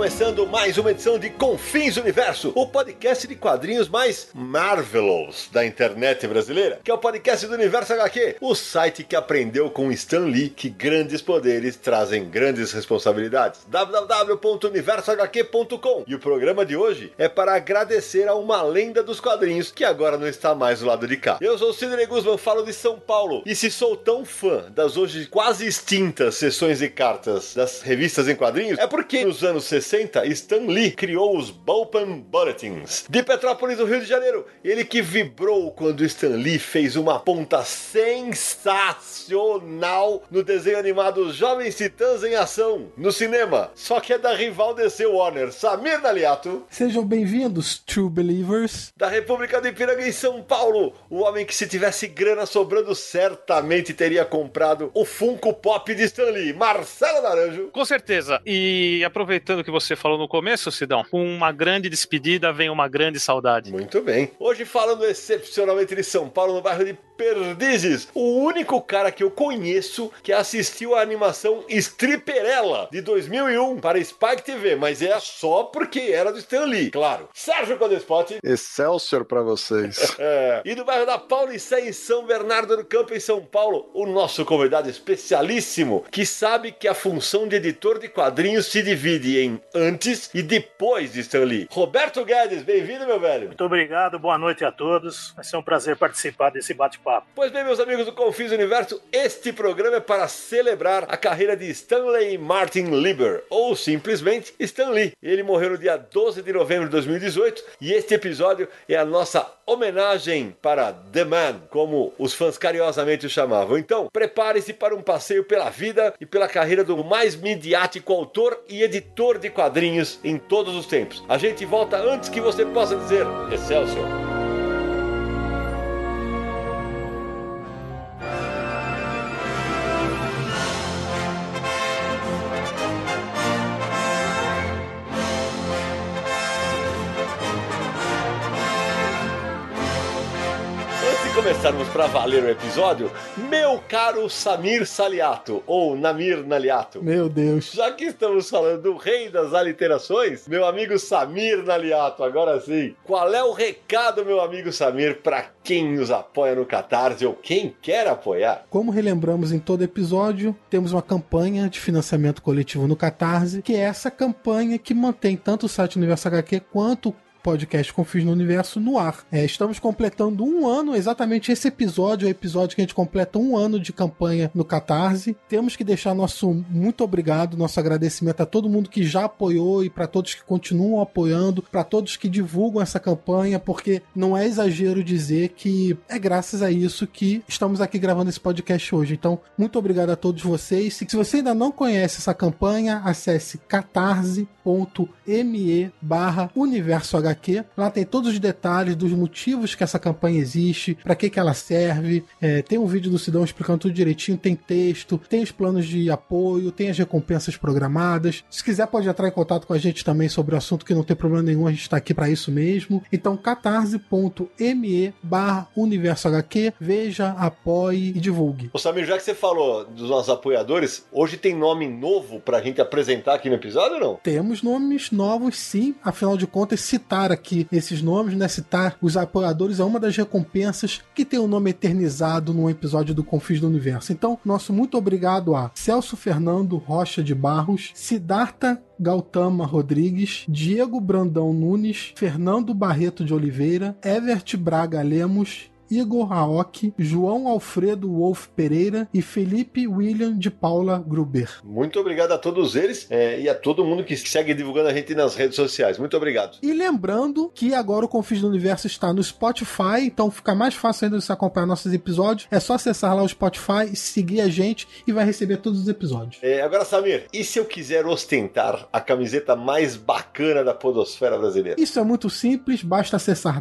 Começando mais uma edição de Confins Universo, o podcast de quadrinhos mais marvelous da internet brasileira, que é o podcast do Universo HQ, o site que aprendeu com Stan Lee que grandes poderes trazem grandes responsabilidades. www.universohq.com. E o programa de hoje é para agradecer a uma lenda dos quadrinhos que agora não está mais do lado de cá. Eu sou o Sidney Guzman, falo de São Paulo, e se sou tão fã das hoje quase extintas sessões de cartas das revistas em quadrinhos, é porque nos anos 60 Stan Lee criou os Bullpen Bulletins. De Petrópolis, no Rio de Janeiro, ele que vibrou quando Stan Lee fez uma ponta sensacional no desenho animado Jovens Titãs em Ação, no cinema. Só que é da rival DC Warner, Samir Naliato. Sejam bem-vindos, True Believers. Da República do Ipiranga em São Paulo, o homem que se tivesse grana sobrando certamente teria comprado o Funko Pop de Stan Lee, Marcelo Naranjo. Com certeza. E aproveitando que você falou no começo, Sidão, com uma grande despedida vem uma grande saudade. Muito bem. Hoje falando excepcionalmente de São Paulo, no bairro de Perdizes, o único cara que eu conheço que assistiu a animação Stripperella de 2001 para Spike TV, mas é só porque era do Stan Lee, claro. Sérgio Codespot. Excelsior pra vocês. É. E do bairro da Paulicé, em São Bernardo do Campo, em São Paulo, o nosso convidado especialíssimo, que sabe que a função de editor de quadrinhos se divide em antes e depois de Stan Lee. Roberto Guedes, bem-vindo, meu velho. Muito obrigado, boa noite a todos. Vai ser um prazer participar desse bate-papo. Pois bem, meus amigos do Confis Universo, este programa é para celebrar a carreira de Stanley Martin Lieber, ou simplesmente Stan Lee. Ele morreu no dia 12 de novembro de 2018 e este episódio é a nossa homenagem para The Man, como os fãs carinhosamente o chamavam. Então, prepare-se para um passeio pela vida e pela carreira do mais midiático autor e editor de quadrinhos em todos os tempos. A gente volta antes que você possa dizer Excelsior. De começarmos para valer o episódio, meu caro Samir Saliato, ou Namir Naliato. Meu Deus. Já que estamos falando do rei das aliterações, meu amigo Samir Naliato, agora sim, qual é o recado, meu amigo Samir, para quem nos apoia no Catarse ou quem quer apoiar? Como relembramos em todo episódio, temos uma campanha de financiamento coletivo no Catarse, que é essa campanha que mantém tanto o site Universo HQ quanto o podcast Confis no Universo no ar. É, estamos completando um ano, exatamente esse episódio é o episódio que a gente completa um ano de campanha no Catarse. Temos que deixar nosso muito obrigado, nosso agradecimento a todo mundo que já apoiou e para todos que continuam apoiando, para todos que divulgam essa campanha, porque não é exagero dizer que é graças a isso que estamos aqui gravando esse podcast hoje. Então, muito obrigado a todos vocês. Se você ainda não conhece essa campanha, acesse catarse.me barra universo HQ. Lá tem todos os detalhes dos motivos que essa campanha existe, para que, que ela serve. É, tem um vídeo do Sidão explicando tudo direitinho, tem texto, tem os planos de apoio, tem as recompensas programadas. Se quiser, pode entrar em contato com a gente também sobre o assunto, que não tem problema nenhum, a gente está aqui para isso mesmo. Então, catarse.me barra universo HQ, veja, apoie e divulgue. Ô Samir, já que você falou dos nossos apoiadores, hoje tem nome novo pra gente apresentar aqui no episódio ou não? Temos nomes novos, sim. Afinal de contas, citar aqui esses nomes, né? Citar os apoiadores é uma das recompensas que tem o nome eternizado num episódio do Confis do Universo. Então, nosso muito obrigado a Celso Fernando Rocha de Barros, Siddhartha Gautama Rodrigues, Diego Brandão Nunes, Fernando Barreto de Oliveira, Evert Braga Lemos, Igor Aoki, João Alfredo Wolf Pereira e Felipe William de Paula Gruber. Muito obrigado a todos eles é, e a todo mundo que segue divulgando a gente nas redes sociais. Muito obrigado. E lembrando que agora o Confis do Universo está no Spotify, então fica mais fácil ainda você acompanhar nossos episódios. É só acessar lá o Spotify, seguir a gente e vai receber todos os episódios. É, agora, Samir, e se eu quiser ostentar a camiseta mais bacana da podosfera brasileira? Isso é muito simples, basta acessar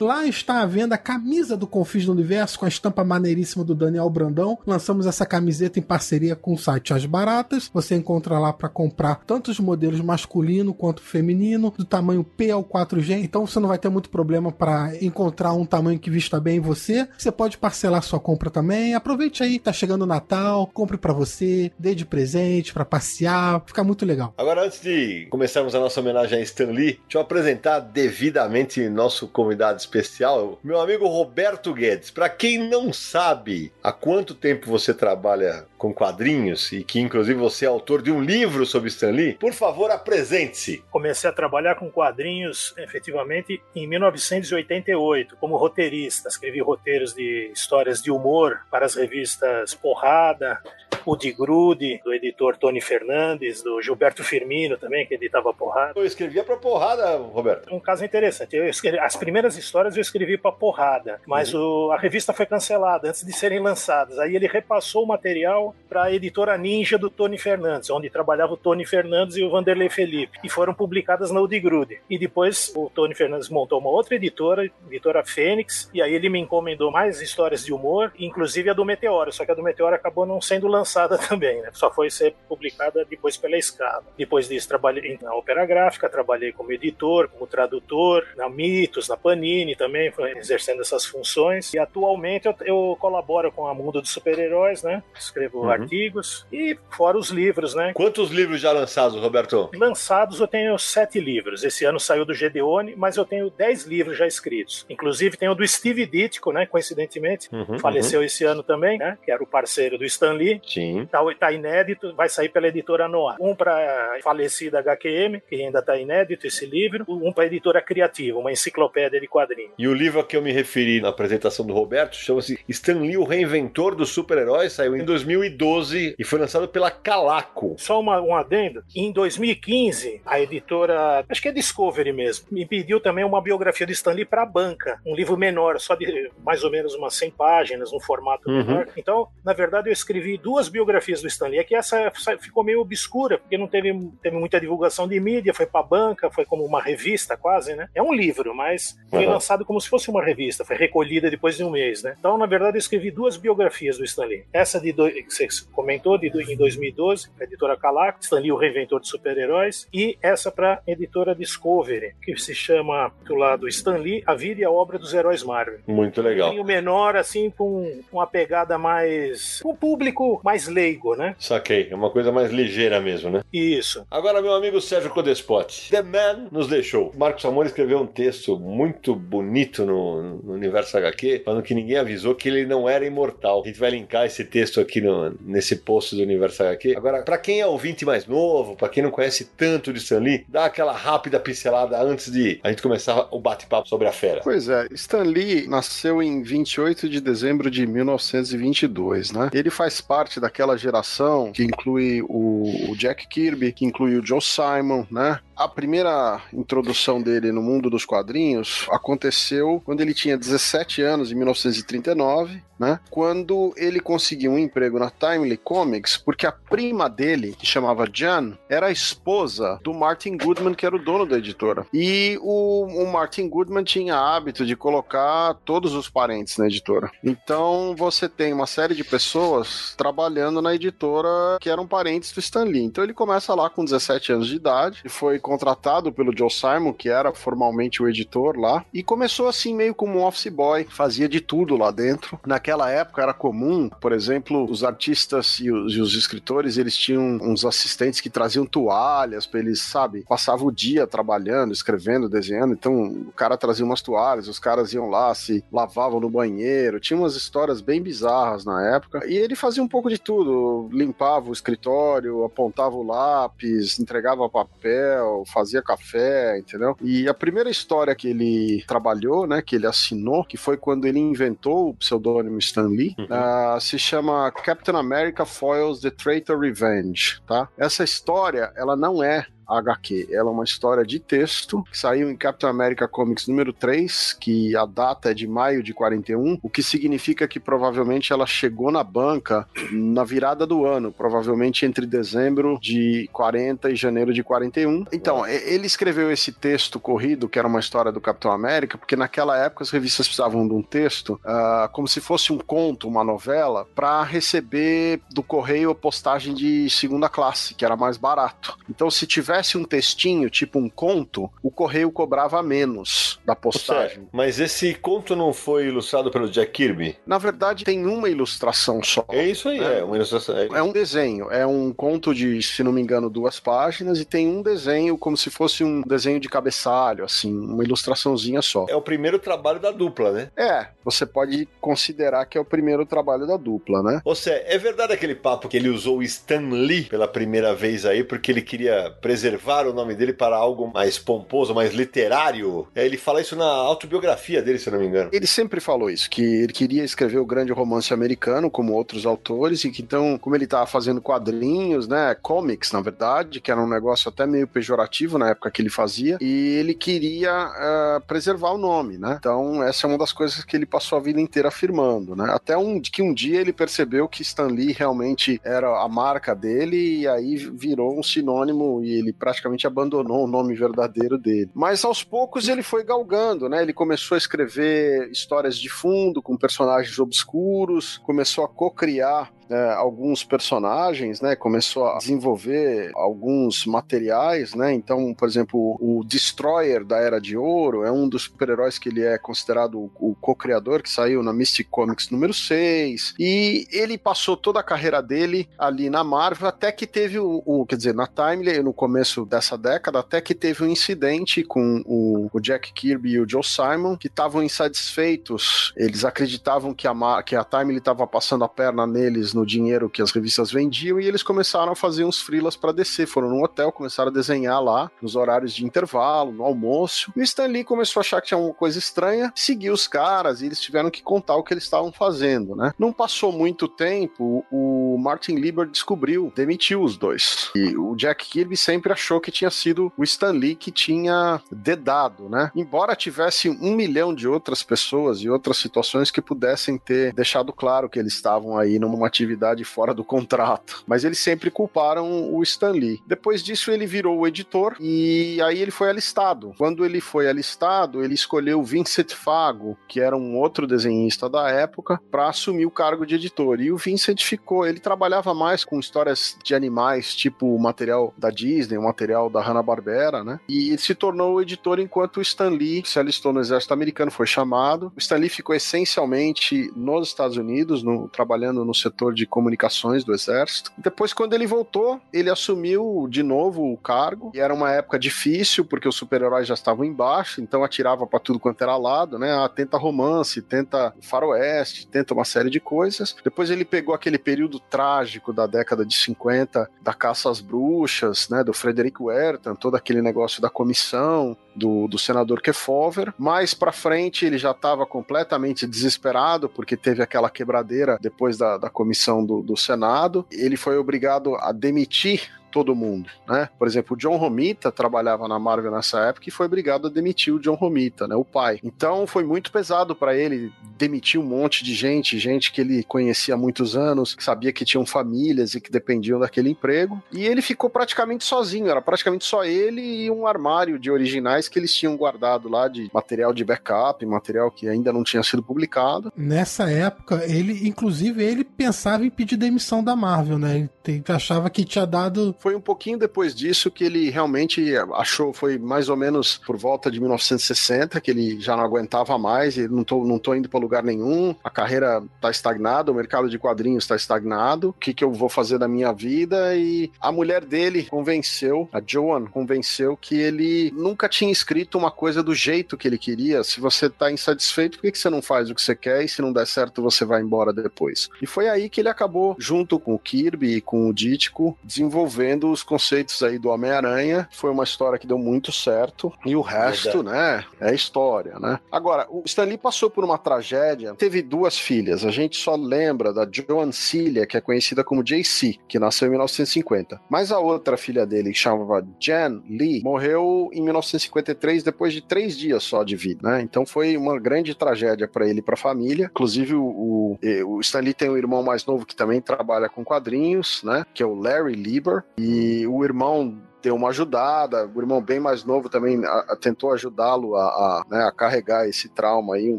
Lá está à venda a camisa do Confis do Universo com a estampa maneiríssima do Daniel Brandão. Lançamos essa camiseta em parceria com o site As Baratas. Você encontra lá para comprar tanto os modelos masculino quanto feminino, do tamanho P ao 4G. Então você não vai ter muito problema para encontrar um tamanho que vista bem em você. Você pode parcelar sua compra também. Aproveite aí, tá chegando o Natal, compre para você, dê de presente para passear, fica muito legal. Agora, antes de começarmos a nossa homenagem a Stan Lee, deixa eu apresentar devidamente nosso convidado especial, meu amigo Roberto Guedes. Para quem não sabe há quanto tempo você trabalha com quadrinhos e que inclusive você é autor de um livro sobre Stan Lee, por favor, apresente-se. Comecei a trabalhar com quadrinhos efetivamente em 1988 como roteirista. Escrevi roteiros de histórias de humor para as revistas Porrada, o de Grude, do editor Tony Fernandes, do Gilberto Firmino também, que editava Porrada. Eu escrevia para Porrada, Roberto. Um caso interessante. Eu escrevi, as primeiras histórias eu escrevi para Porrada, mas uhum. o, a revista foi cancelada antes de serem lançadas. Aí ele repassou o material para a editora Ninja do Tony Fernandes, onde trabalhava o Tony Fernandes e o Vanderlei Felipe, e foram publicadas na Udigrude. E depois o Tony Fernandes montou uma outra editora, editora Fênix, e aí ele me encomendou mais histórias de humor, inclusive a do Meteoro, só que a do Meteoro acabou não sendo lançada também, né? Só foi ser publicada depois pela escala. Depois disso trabalhei na Opera Gráfica, trabalhei como editor, como tradutor, na Mitos, na Panini também, exercendo essas funções. E atualmente eu, eu colaboro com a Mundo dos Super-Heróis, né? Escrevo uhum. artigos e fora os livros, né? Quantos livros já lançados, Roberto? Lançados eu tenho sete livros. Esse ano saiu do Gedeone, mas eu tenho dez livros já escritos. Inclusive tem o do Steve Ditko, né? Coincidentemente, uhum, faleceu uhum. esse ano também, né? Que era o parceiro do Stan Lee. Sim. Tá, tá inédito, vai sair pela editora Noir. Um para falecida HQM, que ainda tá inédito esse livro. Um para editora Criativa, uma enciclopédia de quadrinhos. E o livro a que eu me referi na apresentação do Roberto chama-se Stan Lee, o reinventor dos super-heróis, saiu em 2012 e foi lançado pela Calaco. Só uma, um adendo. Em 2015, a editora, acho que é Discovery mesmo, me pediu também uma biografia do Stan Lee para a banca. Um livro menor, só de mais ou menos umas 100 páginas, um formato uhum. menor. Então, na verdade, eu escrevi duas biografias do Stan Lee. É que essa ficou meio obscura, porque não teve, teve muita divulgação de mídia, foi para a banca, foi como uma revista quase, né? É um livro, mas foi uhum. lançado como se fosse uma revista, foi recolhida depois de um mês, né? Então, na verdade, eu escrevi duas biografias do Stan Lee. Essa de do, que você comentou, de, em 2012, a editora Calac, Stan Lee, o reinventor de super-heróis, e essa para a editora Discovery, que se chama, do lado Stan Lee, A Vida e a Obra dos Heróis Marvel. Muito legal. Um menor, assim, com uma pegada mais. um público mais leigo, né? Saquei. É uma coisa mais ligeira mesmo, né? Isso. Agora, meu amigo Sérgio Codespot. The Man nos deixou. Marcos Amor escreveu um texto muito bonito no, no Universo HQ, falando que ninguém avisou que ele não era imortal. A gente vai linkar esse texto aqui no, nesse post do Universo HQ. Agora, para quem é ouvinte mais novo, para quem não conhece tanto de Stan Lee, dá aquela rápida pincelada antes de a gente começar o bate-papo sobre a fera. Pois é, Stan Lee nasceu em 28 de dezembro de 1922, né? Ele faz parte daquela geração que inclui o, o Jack Kirby, que inclui o Joe Simon, né? A primeira introdução dele no mundo dos quadrinhos aconteceu quando ele tinha 17 anos, em 1939, né? Quando ele conseguiu um emprego na Timely Comics, porque a prima dele, que chamava Jan, era a esposa do Martin Goodman, que era o dono da editora. E o, o Martin Goodman tinha hábito de colocar todos os parentes na editora. Então você tem uma série de pessoas trabalhando na editora que eram parentes do Stan Lee. Então ele começa lá com 17 anos de idade e foi contratado pelo Joe Simon, que era formalmente o editor lá, e começou assim meio como um office boy, fazia de tudo lá dentro. Naquela época era comum, por exemplo, os artistas e os, e os escritores, eles tinham uns assistentes que traziam toalhas para eles, sabe, passava o dia trabalhando, escrevendo, desenhando, então o cara trazia umas toalhas, os caras iam lá, se lavavam no banheiro, tinha umas histórias bem bizarras na época, e ele fazia um pouco de tudo. Limpava o escritório, apontava o lápis, entregava papel, fazia café, entendeu? E a primeira história que ele trabalhou, né, que ele assinou, que foi quando ele inventou o pseudônimo Stan Lee, uhum. uh, se chama Captain America Foils the Traitor Revenge, tá? Essa história, ela não é HQ. Ela é uma história de texto que saiu em Capitão América Comics número 3, que a data é de maio de 41, o que significa que provavelmente ela chegou na banca na virada do ano, provavelmente entre dezembro de 40 e janeiro de 41. Então, ele escreveu esse texto corrido, que era uma história do Capitão América, porque naquela época as revistas precisavam de um texto uh, como se fosse um conto, uma novela, para receber do correio a postagem de segunda classe, que era mais barato. Então, se tiver tivesse um textinho, tipo um conto, o correio cobrava menos da postagem. mas esse conto não foi ilustrado pelo Jack Kirby? Na verdade, tem uma ilustração só. É isso aí, né? é uma ilustração. É, é um desenho, é um conto de, se não me engano, duas páginas e tem um desenho como se fosse um desenho de cabeçalho, assim, uma ilustraçãozinha só. É o primeiro trabalho da dupla, né? É, você pode considerar que é o primeiro trabalho da dupla, né? Ou seja, é verdade aquele papo que ele usou o Stan Lee pela primeira vez aí porque ele queria preservar preservar o nome dele para algo mais pomposo, mais literário. É, ele fala isso na autobiografia dele, se eu não me engano. Ele sempre falou isso, que ele queria escrever o grande romance americano, como outros autores, e que então, como ele estava fazendo quadrinhos, né, comics, na verdade, que era um negócio até meio pejorativo na época que ele fazia, e ele queria uh, preservar o nome, né? Então, essa é uma das coisas que ele passou a vida inteira afirmando, né? Até um, que um dia ele percebeu que Stan Lee realmente era a marca dele, e aí virou um sinônimo, e ele praticamente abandonou o nome verdadeiro dele. Mas aos poucos ele foi galgando, né? Ele começou a escrever histórias de fundo com personagens obscuros, começou a co-criar é, alguns personagens, né? Começou a desenvolver alguns materiais, né? Então, por exemplo, o Destroyer da Era de Ouro é um dos super-heróis que ele é considerado o co-criador, que saiu na Mystic Comics número 6. E ele passou toda a carreira dele ali na Marvel, até que teve o, o quer dizer, na Timely, no começo dessa década, até que teve um incidente com o, o Jack Kirby e o Joe Simon, que estavam insatisfeitos. Eles acreditavam que a, que a Timely estava passando a perna neles no dinheiro que as revistas vendiam e eles começaram a fazer uns frilas para descer. Foram num hotel, começaram a desenhar lá nos horários de intervalo, no almoço. E o Stan Lee começou a achar que tinha uma coisa estranha, seguiu os caras e eles tiveram que contar o que eles estavam fazendo, né? Não passou muito tempo, o Martin Lieber descobriu, demitiu os dois. E o Jack Kirby sempre achou que tinha sido o Stan Lee que tinha dedado, né? Embora tivesse um milhão de outras pessoas e outras situações que pudessem ter deixado claro que eles estavam aí numa atividade atividade fora do contrato. Mas eles sempre culparam o Stan Lee. Depois disso, ele virou o editor e aí ele foi alistado. Quando ele foi alistado, ele escolheu Vincent Fago, que era um outro desenhista da época, para assumir o cargo de editor. E o Vincent ficou, ele trabalhava mais com histórias de animais, tipo o material da Disney, o material da Hanna-Barbera, né? E se tornou o editor enquanto o Stan Lee se alistou no exército americano, foi chamado. O Stan Lee ficou essencialmente nos Estados Unidos, no, trabalhando no setor de comunicações do Exército. Depois, quando ele voltou, ele assumiu de novo o cargo. E era uma época difícil, porque os super-heróis já estavam embaixo, então atirava para tudo quanto era lado, né? Ah, tenta romance, tenta faroeste, tenta uma série de coisas. Depois ele pegou aquele período trágico da década de 50, da caça às bruxas, né? Do Frederick Wertham, todo aquele negócio da comissão, do, do senador Kefauver. Mais para frente ele já estava completamente desesperado porque teve aquela quebradeira depois da, da comissão do, do Senado. Ele foi obrigado a demitir todo mundo, né? Por exemplo, o John Romita trabalhava na Marvel nessa época e foi obrigado a demitir o John Romita, né? O pai. Então foi muito pesado para ele demitir um monte de gente, gente que ele conhecia há muitos anos, que sabia que tinham famílias e que dependiam daquele emprego. E ele ficou praticamente sozinho, era praticamente só ele e um armário de originais que eles tinham guardado lá de material de backup, material que ainda não tinha sido publicado. Nessa época, ele, inclusive, ele pensava em pedir demissão da Marvel, né? Ele achava que tinha dado foi um pouquinho depois disso que ele realmente achou, foi mais ou menos por volta de 1960, que ele já não aguentava mais, e não tô, não tô indo para lugar nenhum, a carreira tá estagnada, o mercado de quadrinhos está estagnado, o que, que eu vou fazer da minha vida? E a mulher dele convenceu, a Joan convenceu que ele nunca tinha escrito uma coisa do jeito que ele queria. Se você tá insatisfeito, por que, que você não faz o que você quer? E se não der certo, você vai embora depois. E foi aí que ele acabou, junto com o Kirby e com o Dítico, desenvolvendo os conceitos aí do Homem-Aranha. Foi uma história que deu muito certo. E o resto, né, é história, né? Agora, o Stan Lee passou por uma tragédia. Teve duas filhas. A gente só lembra da Joan Celia, que é conhecida como JC, que nasceu em 1950. Mas a outra filha dele, que chamava Jan Lee, morreu em 1953, depois de três dias só de vida, né? Então foi uma grande tragédia para ele e para a família. Inclusive, o, o, o Stan Lee tem um irmão mais novo que também trabalha com quadrinhos, né? Que é o Larry Lieber. E o irmão deu uma ajudada. O irmão bem mais novo também a, a, tentou ajudá-lo a, a, né, a, carregar esse trauma aí um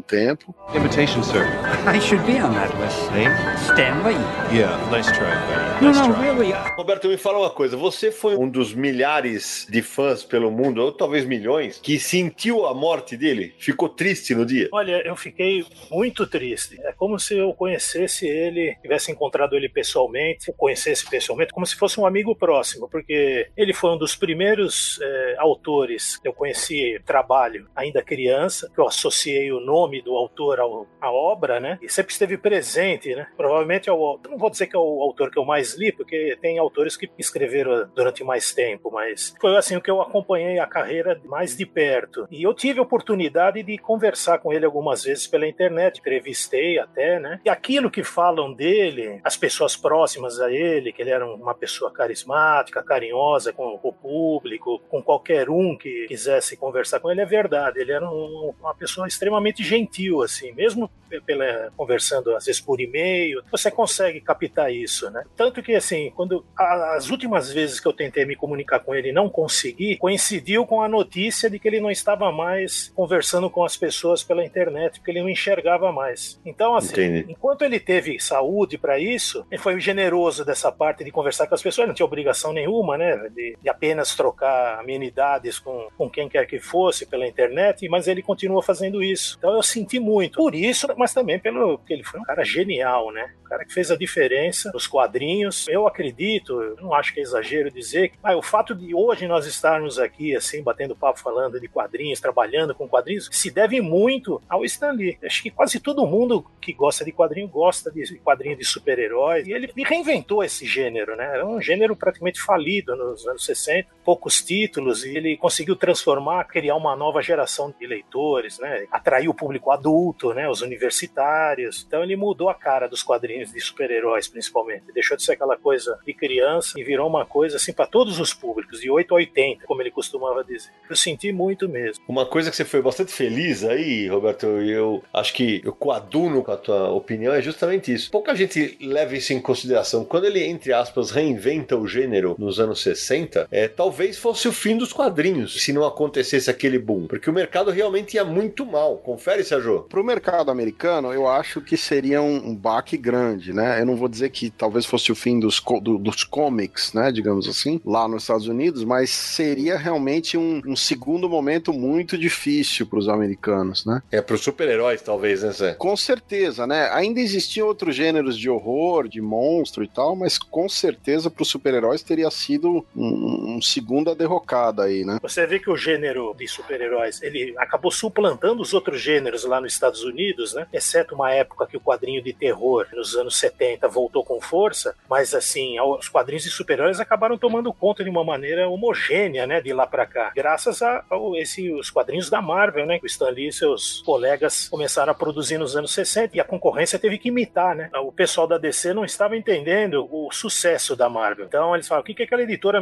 tempo. Invitation, sir. I should be on that list. Name? Stanley. Yeah, nice try, buddy. No, Nice no, try. really. Roberto, me fala uma coisa. Você foi um dos milhares de fãs pelo mundo, ou talvez milhões, que sentiu a morte dele? Ficou triste no dia? Olha, eu fiquei muito triste. É como se eu conhecesse ele, tivesse encontrado ele pessoalmente, conhecesse pessoalmente, como se fosse um amigo próximo, porque ele foi um dos primeiros é, autores que eu conheci trabalho ainda criança, que eu associei o nome do autor ao, à obra, né? E sempre esteve presente, né? Provavelmente é o, não vou dizer que é o autor que eu mais li, porque tem autores que escreveram durante mais tempo, mas foi assim o que eu acompanhei a carreira mais de perto. E eu tive a oportunidade de conversar com ele algumas vezes pela internet, entrevistei até, né? E aquilo que falam dele, as pessoas próximas a ele, que ele era uma pessoa carismática, carinhosa com o público, com qualquer um que quisesse conversar com ele, é verdade. Ele era um, uma pessoa extremamente gentil, assim, mesmo pela, conversando às vezes por e-mail, você consegue captar isso, né? Tanto que, assim, quando as últimas vezes que eu tentei me comunicar com ele e não consegui, coincidiu com a notícia de que ele não estava mais conversando com as pessoas pela internet, porque ele não enxergava mais. Então, assim, Entendi. enquanto ele teve saúde para isso, ele foi generoso dessa parte de conversar com as pessoas, não tinha obrigação nenhuma, né, de, de apenas trocar amenidades com, com quem quer que fosse pela internet, mas ele continua fazendo isso. Então eu senti muito. Por isso, mas também pelo que ele foi um cara genial, né? Um cara que fez a diferença nos quadrinhos. Eu acredito, não acho que é exagero dizer que ah, o fato de hoje nós estarmos aqui, assim, batendo papo falando de quadrinhos, trabalhando com quadrinhos, se deve muito ao Stan Lee. Acho que quase todo mundo que gosta de quadrinho gosta de quadrinho de super-heróis. E ele reinventou esse gênero, né? Era um gênero praticamente falido nos anos 60, poucos títulos, e ele conseguiu transformar, criar uma nova geração de leitores, né? Atrair o público adulto, né? Os universitários. Então ele mudou a cara dos quadrinhos de super-heróis, principalmente. Deixou de ser aquela coisa de criança e virou uma coisa assim para todos os públicos, de 8 a 80, como ele costumava dizer. Eu senti muito mesmo. Uma coisa que você foi bastante feliz aí, Roberto, e eu acho que eu coaduno com a tua opinião, é justamente isso. Pouca gente leva isso em consideração. Quando ele, entre aspas, reinventa o gênero nos anos 60, é, talvez fosse o fim dos quadrinhos, se não acontecesse aquele boom. Porque o mercado realmente ia muito mal. Confere, Sérgio. Pro mercado americano, eu acho que seria um, um baque grande, né? Eu não vou dizer que talvez fosse o fim dos, do- dos comics, né? Digamos assim, lá nos Estados Unidos, mas seria realmente um, um segundo momento muito difícil para os americanos, né? É pros super-heróis, talvez, né, Zé? Com certeza, né? Ainda existiam outros gêneros de horror, de monstro e tal, mas com certeza para os super-heróis teria sido um, um segunda derrocada aí, né? Você vê que o gênero de super-heróis ele acabou suplantando os outros gêneros lá nos Estados Unidos, né? Exceto uma época que o quadrinho de terror nos anos 70 voltou com força, mas assim, os quadrinhos de super-heróis acabaram tomando conta de uma maneira homogênea, né, de lá para cá, graças a, a esse, os quadrinhos da Marvel, né, que o Stan Lee e seus colegas começaram a produzir nos anos 60 e a concorrência teve que imitar, né? O pessoal da DC não estava entendendo o sucesso da Marvel. Então eles falam, o que que aquela editora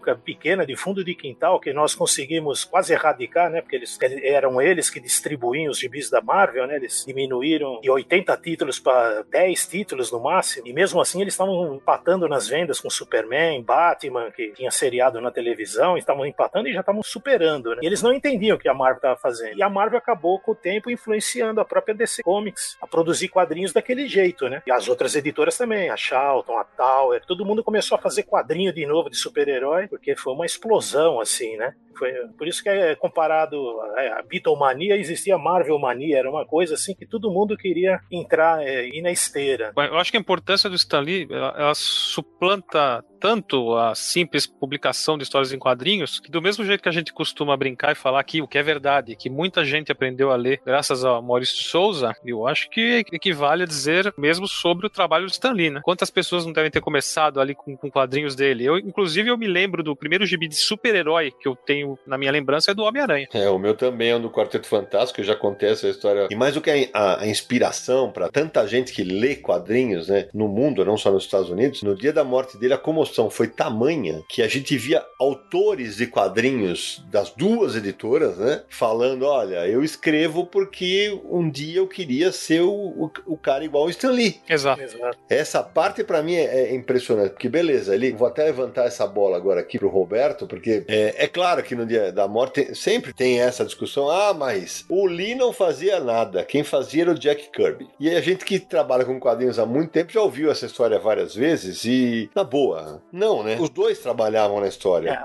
Pequena, de fundo de quintal, que nós conseguimos quase erradicar, né? Porque eles eram eles que distribuíam os gibis da Marvel, né? Eles diminuíram de 80 títulos para 10 títulos no máximo. E mesmo assim eles estavam empatando nas vendas com Superman, Batman, que tinha seriado na televisão, estavam empatando e já estavam superando, né? E eles não entendiam o que a Marvel estava fazendo. E a Marvel acabou com o tempo influenciando a própria DC Comics a produzir quadrinhos daquele jeito, né? E as outras editoras também, a Charlton, a Tower, todo mundo começou a fazer quadrinho de novo de super-herói, porque foi uma explosão, assim, né? Foi, por isso que é comparado é, a Beatlemania, existia Marvelmania, era uma coisa assim que todo mundo queria entrar é, ir na esteira. Eu acho que a importância do Stan Lee, ela, ela suplanta tanto a simples publicação de histórias em quadrinhos, que do mesmo jeito que a gente costuma brincar e falar aqui o que é verdade, que muita gente aprendeu a ler graças a Maurício Souza, eu acho que equivale a dizer mesmo sobre o trabalho do Stan Lee, né? Quantas pessoas não devem ter começado ali com, com quadrinhos dele? Eu, inclusive, eu me lembro do primeiro gibi de super-herói que eu tenho na minha lembrança é do Homem-Aranha. É, o meu também é um do Quarteto Fantástico, eu já contei essa história. E mais do que a, a, a inspiração para tanta gente que lê quadrinhos, né, no mundo, não só nos Estados Unidos, no dia da morte dele, a comoção foi tamanha que a gente via autores de quadrinhos das duas editoras, né, falando: olha, eu escrevo porque um dia eu queria ser o, o, o cara igual o Stan Lee. Exato. Essa parte para mim é, é, impressionante, porque beleza, ele vou até levantar essa bola agora aqui pro Roberto, porque é, é claro que no dia da morte sempre tem essa discussão: ah, mas o Lee não fazia nada, quem fazia era o Jack Kirby. E a gente que trabalha com quadrinhos há muito tempo já ouviu essa história várias vezes e, na boa, não, né? Os dois trabalhavam na história. É,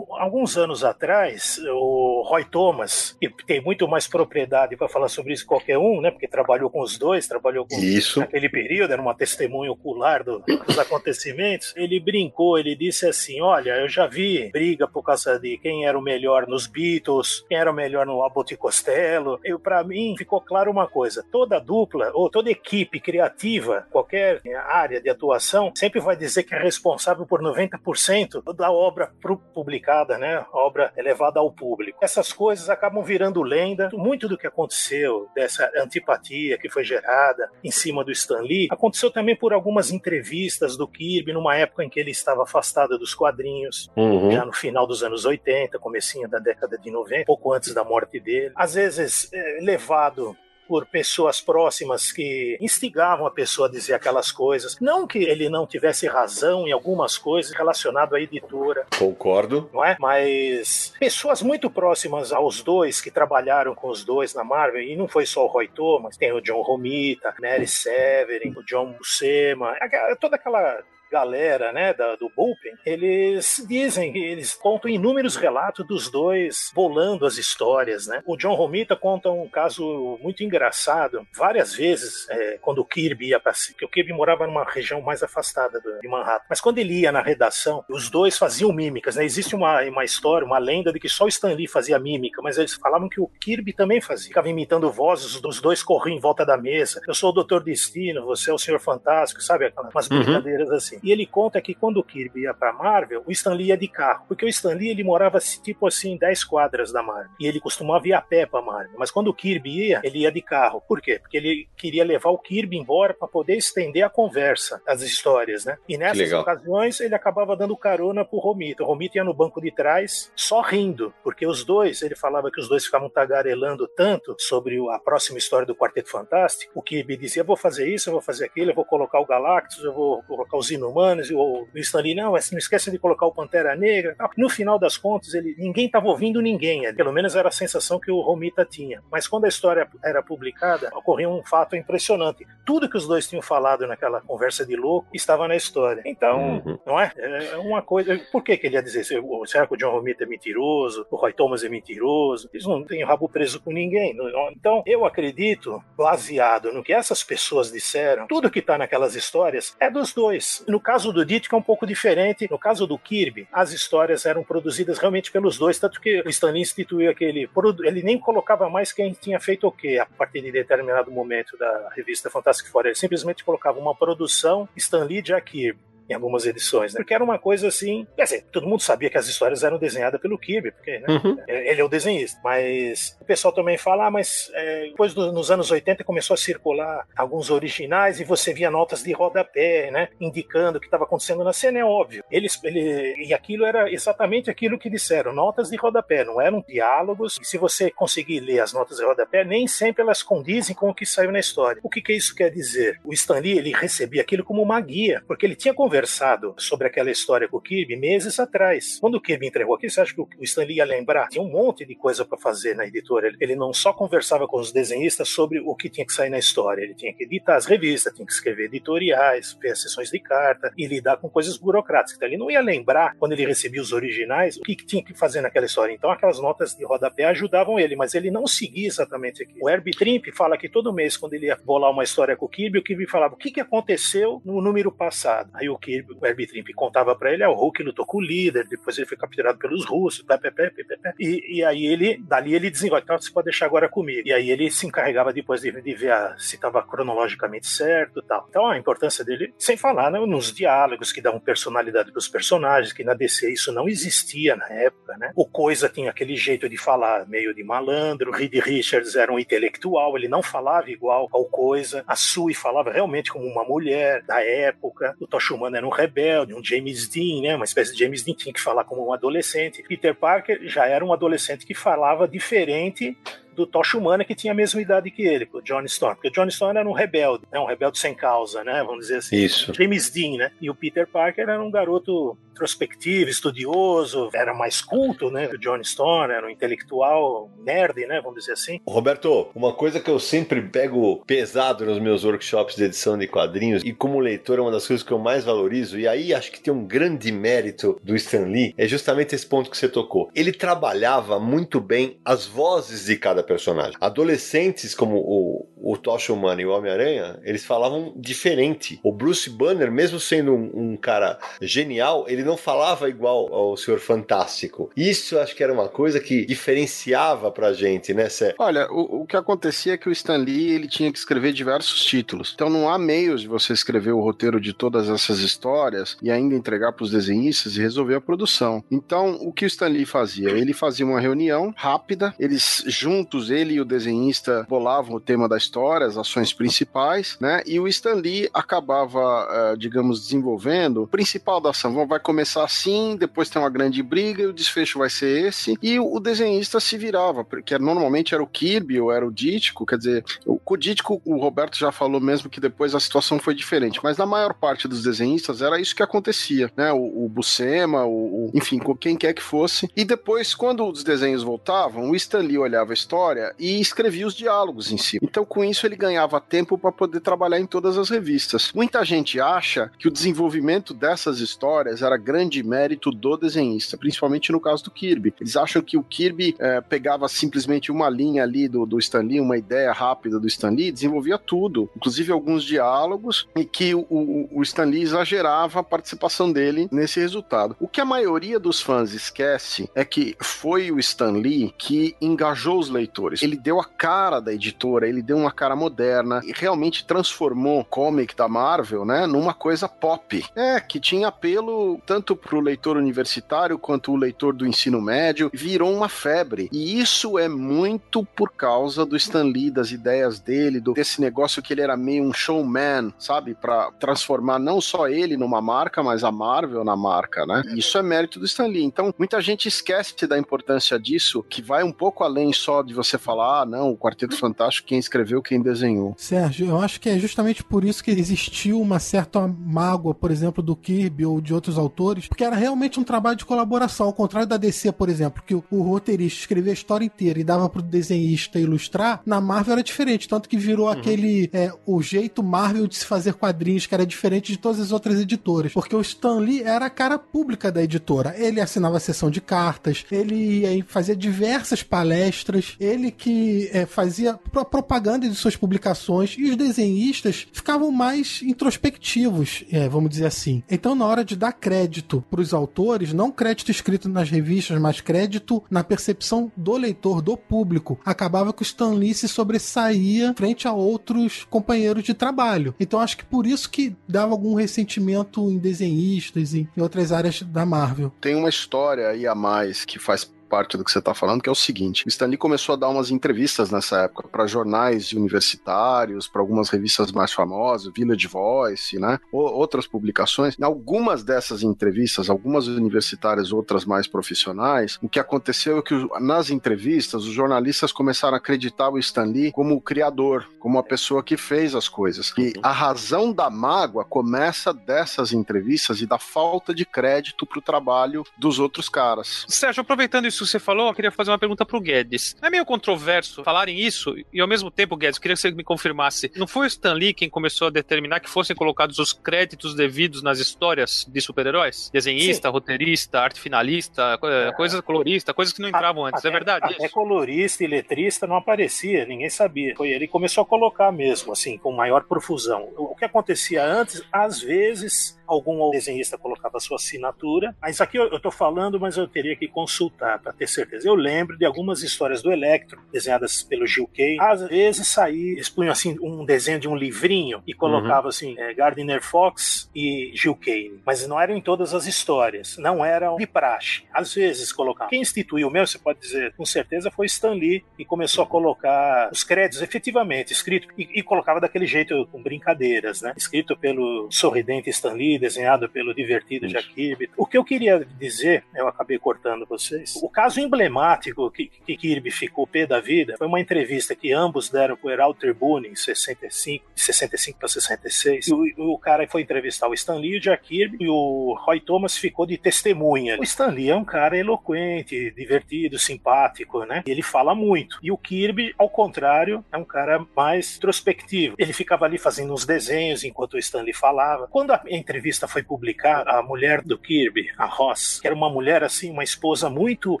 alguns anos atrás, o Roy Thomas, que tem muito mais propriedade para falar sobre isso que qualquer um, né? Porque trabalhou com os dois, trabalhou com isso. naquele período, era uma testemunha ocular do, dos acontecimentos. Ele brincou, ele disse assim: Olha, eu já vi briga por causa de quem era o melhor nos Beatles, quem era o melhor no Abbott e Costello. Eu, para mim, ficou claro uma coisa: toda dupla ou toda equipe criativa, qualquer área de atuação, sempre vai dizer que é responsável por 90% da obra publicada, né? A obra é levada ao público. Essas coisas acabam virando lenda. Muito do que aconteceu, dessa antipatia que foi gerada em cima do Stan Lee, aconteceu também por algumas entrevistas do Kirby numa época em que ele estava afastado dos quadrinhos, Uhum. já no final dos anos 80, comecinho da década de 90, pouco antes da morte dele. Às vezes é, levado por pessoas próximas que instigavam a pessoa a dizer aquelas coisas. Não que ele não tivesse razão em algumas coisas relacionado à editora, Concordo. não é? Mas pessoas muito próximas aos dois que trabalharam com os dois na Marvel, e não foi só o Roy Thomas, tem o John Romita, Mary Severin, o John Buscema, toda aquela galera, né, da, do Bullpen, eles dizem, eles contam inúmeros relatos dos dois bolando as histórias, né? O John Romita conta um caso muito engraçado, várias vezes, é, quando o Kirby ia para que o Kirby morava numa região mais afastada do- de Manhattan, mas quando ele ia na redação, os dois faziam mímicas, né? Existe uma, uma história, uma lenda de que só o Stan Lee fazia mímica, mas eles falavam que o Kirby também fazia, ficava imitando vozes, os dois corriam em volta da mesa. Eu sou o Doutor Destino, você é o Senhor Fantástico, sabe? Aquelas- Umas Uhum. brincadeiras assim. E ele conta que quando o Kirby ia pra Marvel, o Stan Lee ia de carro. Porque o Stan Lee, ele morava tipo assim, 10 quadras da Marvel. E ele costumava ir a pé pra Marvel. Mas quando o Kirby ia, ele ia de carro. Por quê? Porque ele queria levar o Kirby embora pra poder estender a conversa, as histórias, né? E nessas ocasiões, ele acabava dando carona pro Romito. O Romito ia no banco de trás, só rindo. Porque os dois, ele falava que os dois ficavam tagarelando tanto sobre o- a próxima história do Quarteto Fantástico. O Kirby dizia, vou fazer isso, eu vou fazer aquilo, eu vou colocar o Galactus, eu vou colocar os Inumanos, e o o Stan Lee, não, não esquece de colocar o Pantera Negra. tal. No final das contas, ele, ninguém estava ouvindo ninguém. é, Pelo menos era a sensação que o Romita tinha. Mas quando a história era publicada, ocorreu um fato impressionante. Tudo que os dois tinham falado naquela conversa de louco estava na história. Então, Uhum. não é? É uma coisa. Por que, que ele ia dizer? isso? Será que o John Romita é mentiroso? O Roy Thomas é mentiroso? Eles não têm rabo preso com ninguém. não- Então, eu acredito, baseado no que essas pessoas disseram, tudo que está naquelas histórias é dos dois. No caso do Ditko é um pouco diferente. No caso do Kirby, as histórias eram produzidas realmente pelos dois, tanto que o Stan Lee instituiu aquele. Ele nem colocava mais quem tinha feito o quê a partir de determinado momento da revista Fantastic Four. Ele simplesmente colocava uma produção Stan Lee e Jack Kirby em algumas edições, né? Porque era uma coisa assim. Quer dizer, todo mundo sabia que as histórias eram desenhadas pelo Kirby, porque né, Uhum. ele é o desenhista. Mas o pessoal também fala, ah, mas é, depois do- nos anos 80 começou a circular alguns originais e você via notas de rodapé, né? Indicando o que estava acontecendo na cena, é óbvio. Eles, ele, e aquilo era exatamente aquilo que disseram, notas de rodapé, não eram diálogos. E se você conseguir ler as notas de rodapé, nem sempre elas condizem com o que saiu na história. O que, que isso quer dizer? O Stan Lee, ele recebia aquilo como uma guia, porque ele tinha conversado conversado sobre aquela história com o Kirby meses atrás. Quando o Kirby entregou aqui, você acha que o Stan Lee ia lembrar? Tinha um monte de coisa para fazer na editora. Ele não só conversava com os desenhistas sobre o que tinha que sair na história, ele tinha que editar as revistas, tinha que escrever editoriais, ver as sessões de carta e lidar com coisas burocráticas. Então ele não ia lembrar, quando ele recebia os originais, o que, que tinha que fazer naquela história. Então aquelas notas de rodapé ajudavam ele, mas ele não seguia exatamente aquilo. O Herbie Trimp fala que todo mês, quando ele ia bolar uma história com o Kirby, o Kirby falava o que, que aconteceu no número passado. Aí o Kirby, o Herbie Trimp contava para ele, ah, o Hulk lutou com o líder, depois ele foi capturado pelos russos, pé, pé, pé, e, e aí ele, dali ele desenvolve, então você pode deixar agora comigo. E aí ele se encarregava depois de, de ver a, se estava cronologicamente certo tal. Então a importância dele, sem falar né, nos diálogos que davam personalidade para os personagens, que na DC isso não existia na época, né? O Coisa tinha aquele jeito de falar meio de malandro, o Reed Richards era um intelectual, ele não falava igual ao Coisa, a Sue falava realmente como uma mulher da época, o Tosh Era um rebelde, um James Dean, né? Uma espécie de James Dean tinha que falar como um adolescente. Peter Parker já era um adolescente que falava diferente do Tocha Humana que tinha a mesma idade que ele, o John Storm. Porque o John Storm era um rebelde, né? um rebelde sem causa, né? Vamos dizer assim. Isso. James Dean, né? E o Peter Parker era um garoto introspectivo, estudioso, era mais culto, né? O John Storm era um intelectual nerd, né? Vamos dizer assim. Roberto, uma coisa que eu sempre pego pesado nos meus workshops de edição de quadrinhos e como leitor é uma das coisas que eu mais valorizo e aí acho que tem um grande mérito do Stan Lee é justamente esse ponto que você tocou. Ele trabalhava muito bem as vozes de cada personagem. Adolescentes como o, o Tocha Humana e o Homem-Aranha, eles falavam diferente. O Bruce Banner, mesmo sendo um, um, cara genial, ele não falava igual ao Senhor Fantástico. Isso acho que era uma coisa que diferenciava pra gente, né, Sé? Olha, o, o que acontecia é que o Stan Lee ele tinha que escrever diversos títulos. Então não há meios de você escrever o roteiro de todas essas histórias e ainda entregar para os desenhistas e resolver a produção. Então, o que o Stan Lee fazia? Ele fazia uma reunião rápida, eles juntos, ele e o desenhista bolavam o tema da história, as ações principais, né? E o Stan Lee acabava, uh, digamos, desenvolvendo o principal da ação. Vai começar assim, depois tem uma grande briga e o desfecho vai ser esse. E o desenhista se virava, porque normalmente era o Kirby ou era o Dítico, quer dizer, o, o Dítico, o Roberto já falou mesmo que depois a situação foi diferente, mas na maior parte dos desenhistas era isso que acontecia, né? O, o Buscema, o, o, enfim, quem quer que fosse. E depois, quando os desenhos voltavam, o Stan Lee olhava a história e escrevia os diálogos em si. Então, com isso, ele ganhava tempo para poder trabalhar em todas as revistas. Muita gente acha que o desenvolvimento dessas histórias era grande mérito do desenhista, principalmente no caso do Kirby. Eles acham que o Kirby é, pegava simplesmente uma linha ali do, do Stan Lee, uma ideia rápida do Stan Lee, desenvolvia tudo, inclusive alguns diálogos, e que o, o, o Stan Lee exagerava a participação dele nesse resultado. O que a maioria dos fãs esquece é que foi o Stan Lee que engajou os leitores. Ele deu a cara da editora, ele deu uma cara moderna e realmente transformou o comic da Marvel, né, numa coisa pop. É, que tinha apelo tanto pro leitor universitário quanto o leitor do ensino médio, virou uma febre. E isso é muito por causa do Stan Lee, das ideias dele, do, desse negócio que ele era meio um showman, sabe, para transformar não só ele numa marca, mas a Marvel na marca, né? Isso é mérito do Stan Lee. Então, muita gente esquece da importância disso, que vai um pouco além só de você falar, ah, não, o Quarteto Fantástico, quem escreveu, quem desenhou. Sérgio, eu acho que é justamente por isso que existiu uma certa mágoa, por exemplo, do Kirby ou de outros autores, porque era realmente um trabalho de colaboração, ao contrário da DC, por exemplo, que o, o roteirista escrevia a história inteira e dava pro desenhista ilustrar, na Marvel era diferente, tanto que virou uhum. aquele, é, o jeito Marvel de se fazer quadrinhos, que era diferente de todas as outras editoras, porque o Stan Lee era a cara pública da editora, ele assinava a sessão de cartas, ele é, fazia diversas palestras, ele que é, fazia propaganda de suas publicações e os desenhistas ficavam mais introspectivos, é, vamos dizer assim. Então, na hora de dar crédito para os autores, não crédito escrito nas revistas, mas crédito na percepção do leitor, do público, acabava que o Stan Lee se sobressaía frente a outros companheiros de trabalho. Então, acho que por isso que dava algum ressentimento em desenhistas e em outras áreas da Marvel. Tem uma história aí a mais que faz parte do que você tá falando, que é o seguinte: o Stanley começou a dar umas entrevistas nessa época para jornais universitários, para algumas revistas mais famosas, Village Voice, né? outras publicações. Em algumas dessas entrevistas, algumas universitárias, outras mais profissionais, o que aconteceu é que nas entrevistas os jornalistas começaram a acreditar o Stanley como o criador, como a pessoa que fez as coisas. E a razão da mágoa começa dessas entrevistas e da falta de crédito pro trabalho dos outros caras. Sérgio, aproveitando isso que você falou, eu queria fazer uma pergunta pro Guedes. Não é meio controverso falarem isso e ao mesmo tempo, Guedes, eu queria que você me confirmasse. Não foi o Stan Lee quem começou a determinar que fossem colocados os créditos devidos nas histórias de super-heróis? Desenhista, Sim. roteirista, arte finalista, é. coisa colorista, coisas que não entravam antes. É até, é verdade até isso? colorista e letrista não aparecia, ninguém sabia. Foi ele que começou a colocar mesmo, assim, com maior profusão. O que acontecia antes, às vezes algum desenhista colocava sua assinatura, mas aqui eu estou falando, mas eu teria que consultar para ter certeza. Eu lembro de algumas histórias do Electro, desenhadas pelo Gil Kay. Às vezes saía, eles punham assim um desenho de um livrinho e colocava uhum. assim, é, Gardner Fox e Gil Kane, mas não eram em todas as histórias, não eram de praxe. Às vezes colocavam. Quem instituiu o meu, você pode dizer com certeza, foi Stan Lee e começou a colocar os créditos efetivamente escrito e, e colocava daquele jeito com brincadeiras, né? Escrito pelo sorridente Stan Lee, desenhado pelo divertido Isso. Jack Kirby. O que eu queria dizer, eu acabei cortando vocês, o caso emblemático que, que Kirby ficou pé da vida foi uma entrevista que ambos deram para o Herald Tribune em 65, de 65 para 66. E o, o cara foi entrevistar o Stan Lee e o Jack Kirby e o Roy Thomas ficou de testemunha. O Stan Lee é um cara eloquente, divertido, simpático, né? Ele fala muito. E o Kirby, ao contrário, é um cara mais introspectivo. Ele ficava ali fazendo uns desenhos enquanto o Stan Lee falava. Quando a entrevista revista foi publicar, a mulher do Kirby, a Ross, que era uma mulher assim, uma esposa muito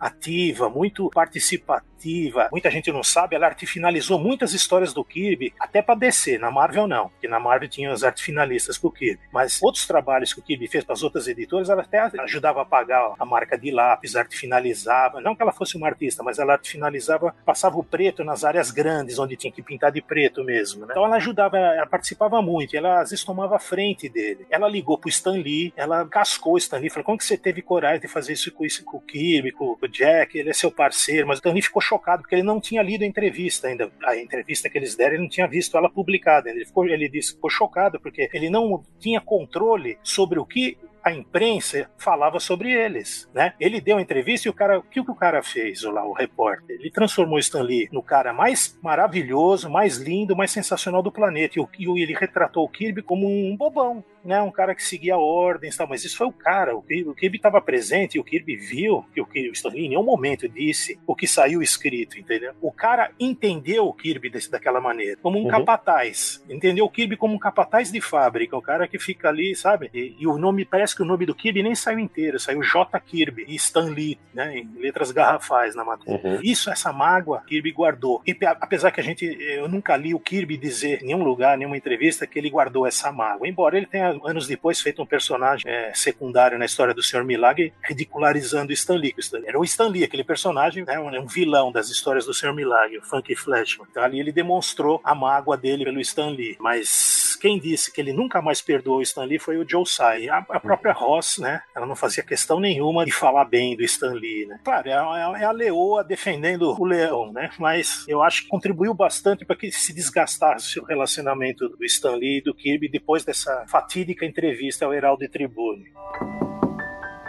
ativa, muito participativa Muita gente não sabe, ela arte finalizou muitas histórias do Kirby, até para DC. Na Marvel não, porque na Marvel tinha os arte finalistas pro Kirby. Mas outros trabalhos que o Kirby fez para as outras editoras, ela até ajudava a pagar a marca de lápis, arte finalizava. Não que ela fosse uma artista, mas ela arte finalizava, passava o preto nas áreas grandes, onde tinha que pintar de preto mesmo. Né? Então ela ajudava, ela participava muito, ela às vezes tomava a frente dele. Ela ligou pro Stan Lee, ela cascou o Stan Lee, falou: como que você teve coragem de fazer isso com, isso, com o Kirby, com, o Jack? Ele é seu parceiro, mas o Stan Lee ficou chocado, porque ele não tinha lido a entrevista ainda. A entrevista que eles deram, ele não tinha visto ela publicada. Ele, ficou, ele disse ficou chocado, porque ele não tinha controle sobre o que a imprensa falava sobre eles, né? Ele deu uma entrevista e o cara, o que o cara fez lá, o repórter? Ele transformou Stan Lee no cara mais maravilhoso, mais lindo, mais sensacional do planeta e, o, ele retratou o Kirby como um bobão, né? Um cara que seguia ordens, tal. Mas isso foi o cara. O Kirby, estava presente e o Kirby viu que o, Kirby, o Stan Lee em nenhum momento disse o que saiu escrito, entendeu? O cara entendeu o Kirby desse, daquela maneira, como um uhum. capataz. Entendeu o Kirby como um capataz de fábrica, o cara que fica ali, sabe? E, e o nome parece que o nome do Kirby nem saiu inteiro, saiu J. Kirby e Stan Lee, né, em letras garrafais na matéria. Uhum. Isso, essa mágoa, Kirby guardou. E apesar que a gente, eu nunca li o Kirby dizer em nenhum lugar, nenhuma entrevista, que ele guardou essa mágoa. Embora ele tenha, anos depois, feito um personagem é, secundário na história do Sr. Milagre, ridicularizando Stan Lee. Era o Stan Lee, aquele personagem, né, um, vilão das histórias do Sr. Milagre, o Funky Flashman. Então ali ele demonstrou a mágoa dele pelo Stan Lee. Mas quem disse que ele nunca mais perdoou o Stan Lee foi o Joe Tsai. A, a própria própria Ross, né? Ela não fazia questão nenhuma de falar bem do Stan Lee, né? Claro, é, é, é a leoa defendendo o leão, né? Mas eu acho que contribuiu bastante para que se desgastasse o relacionamento do Stan Lee e do Kirby depois dessa fatídica entrevista ao Heraldo Tribune.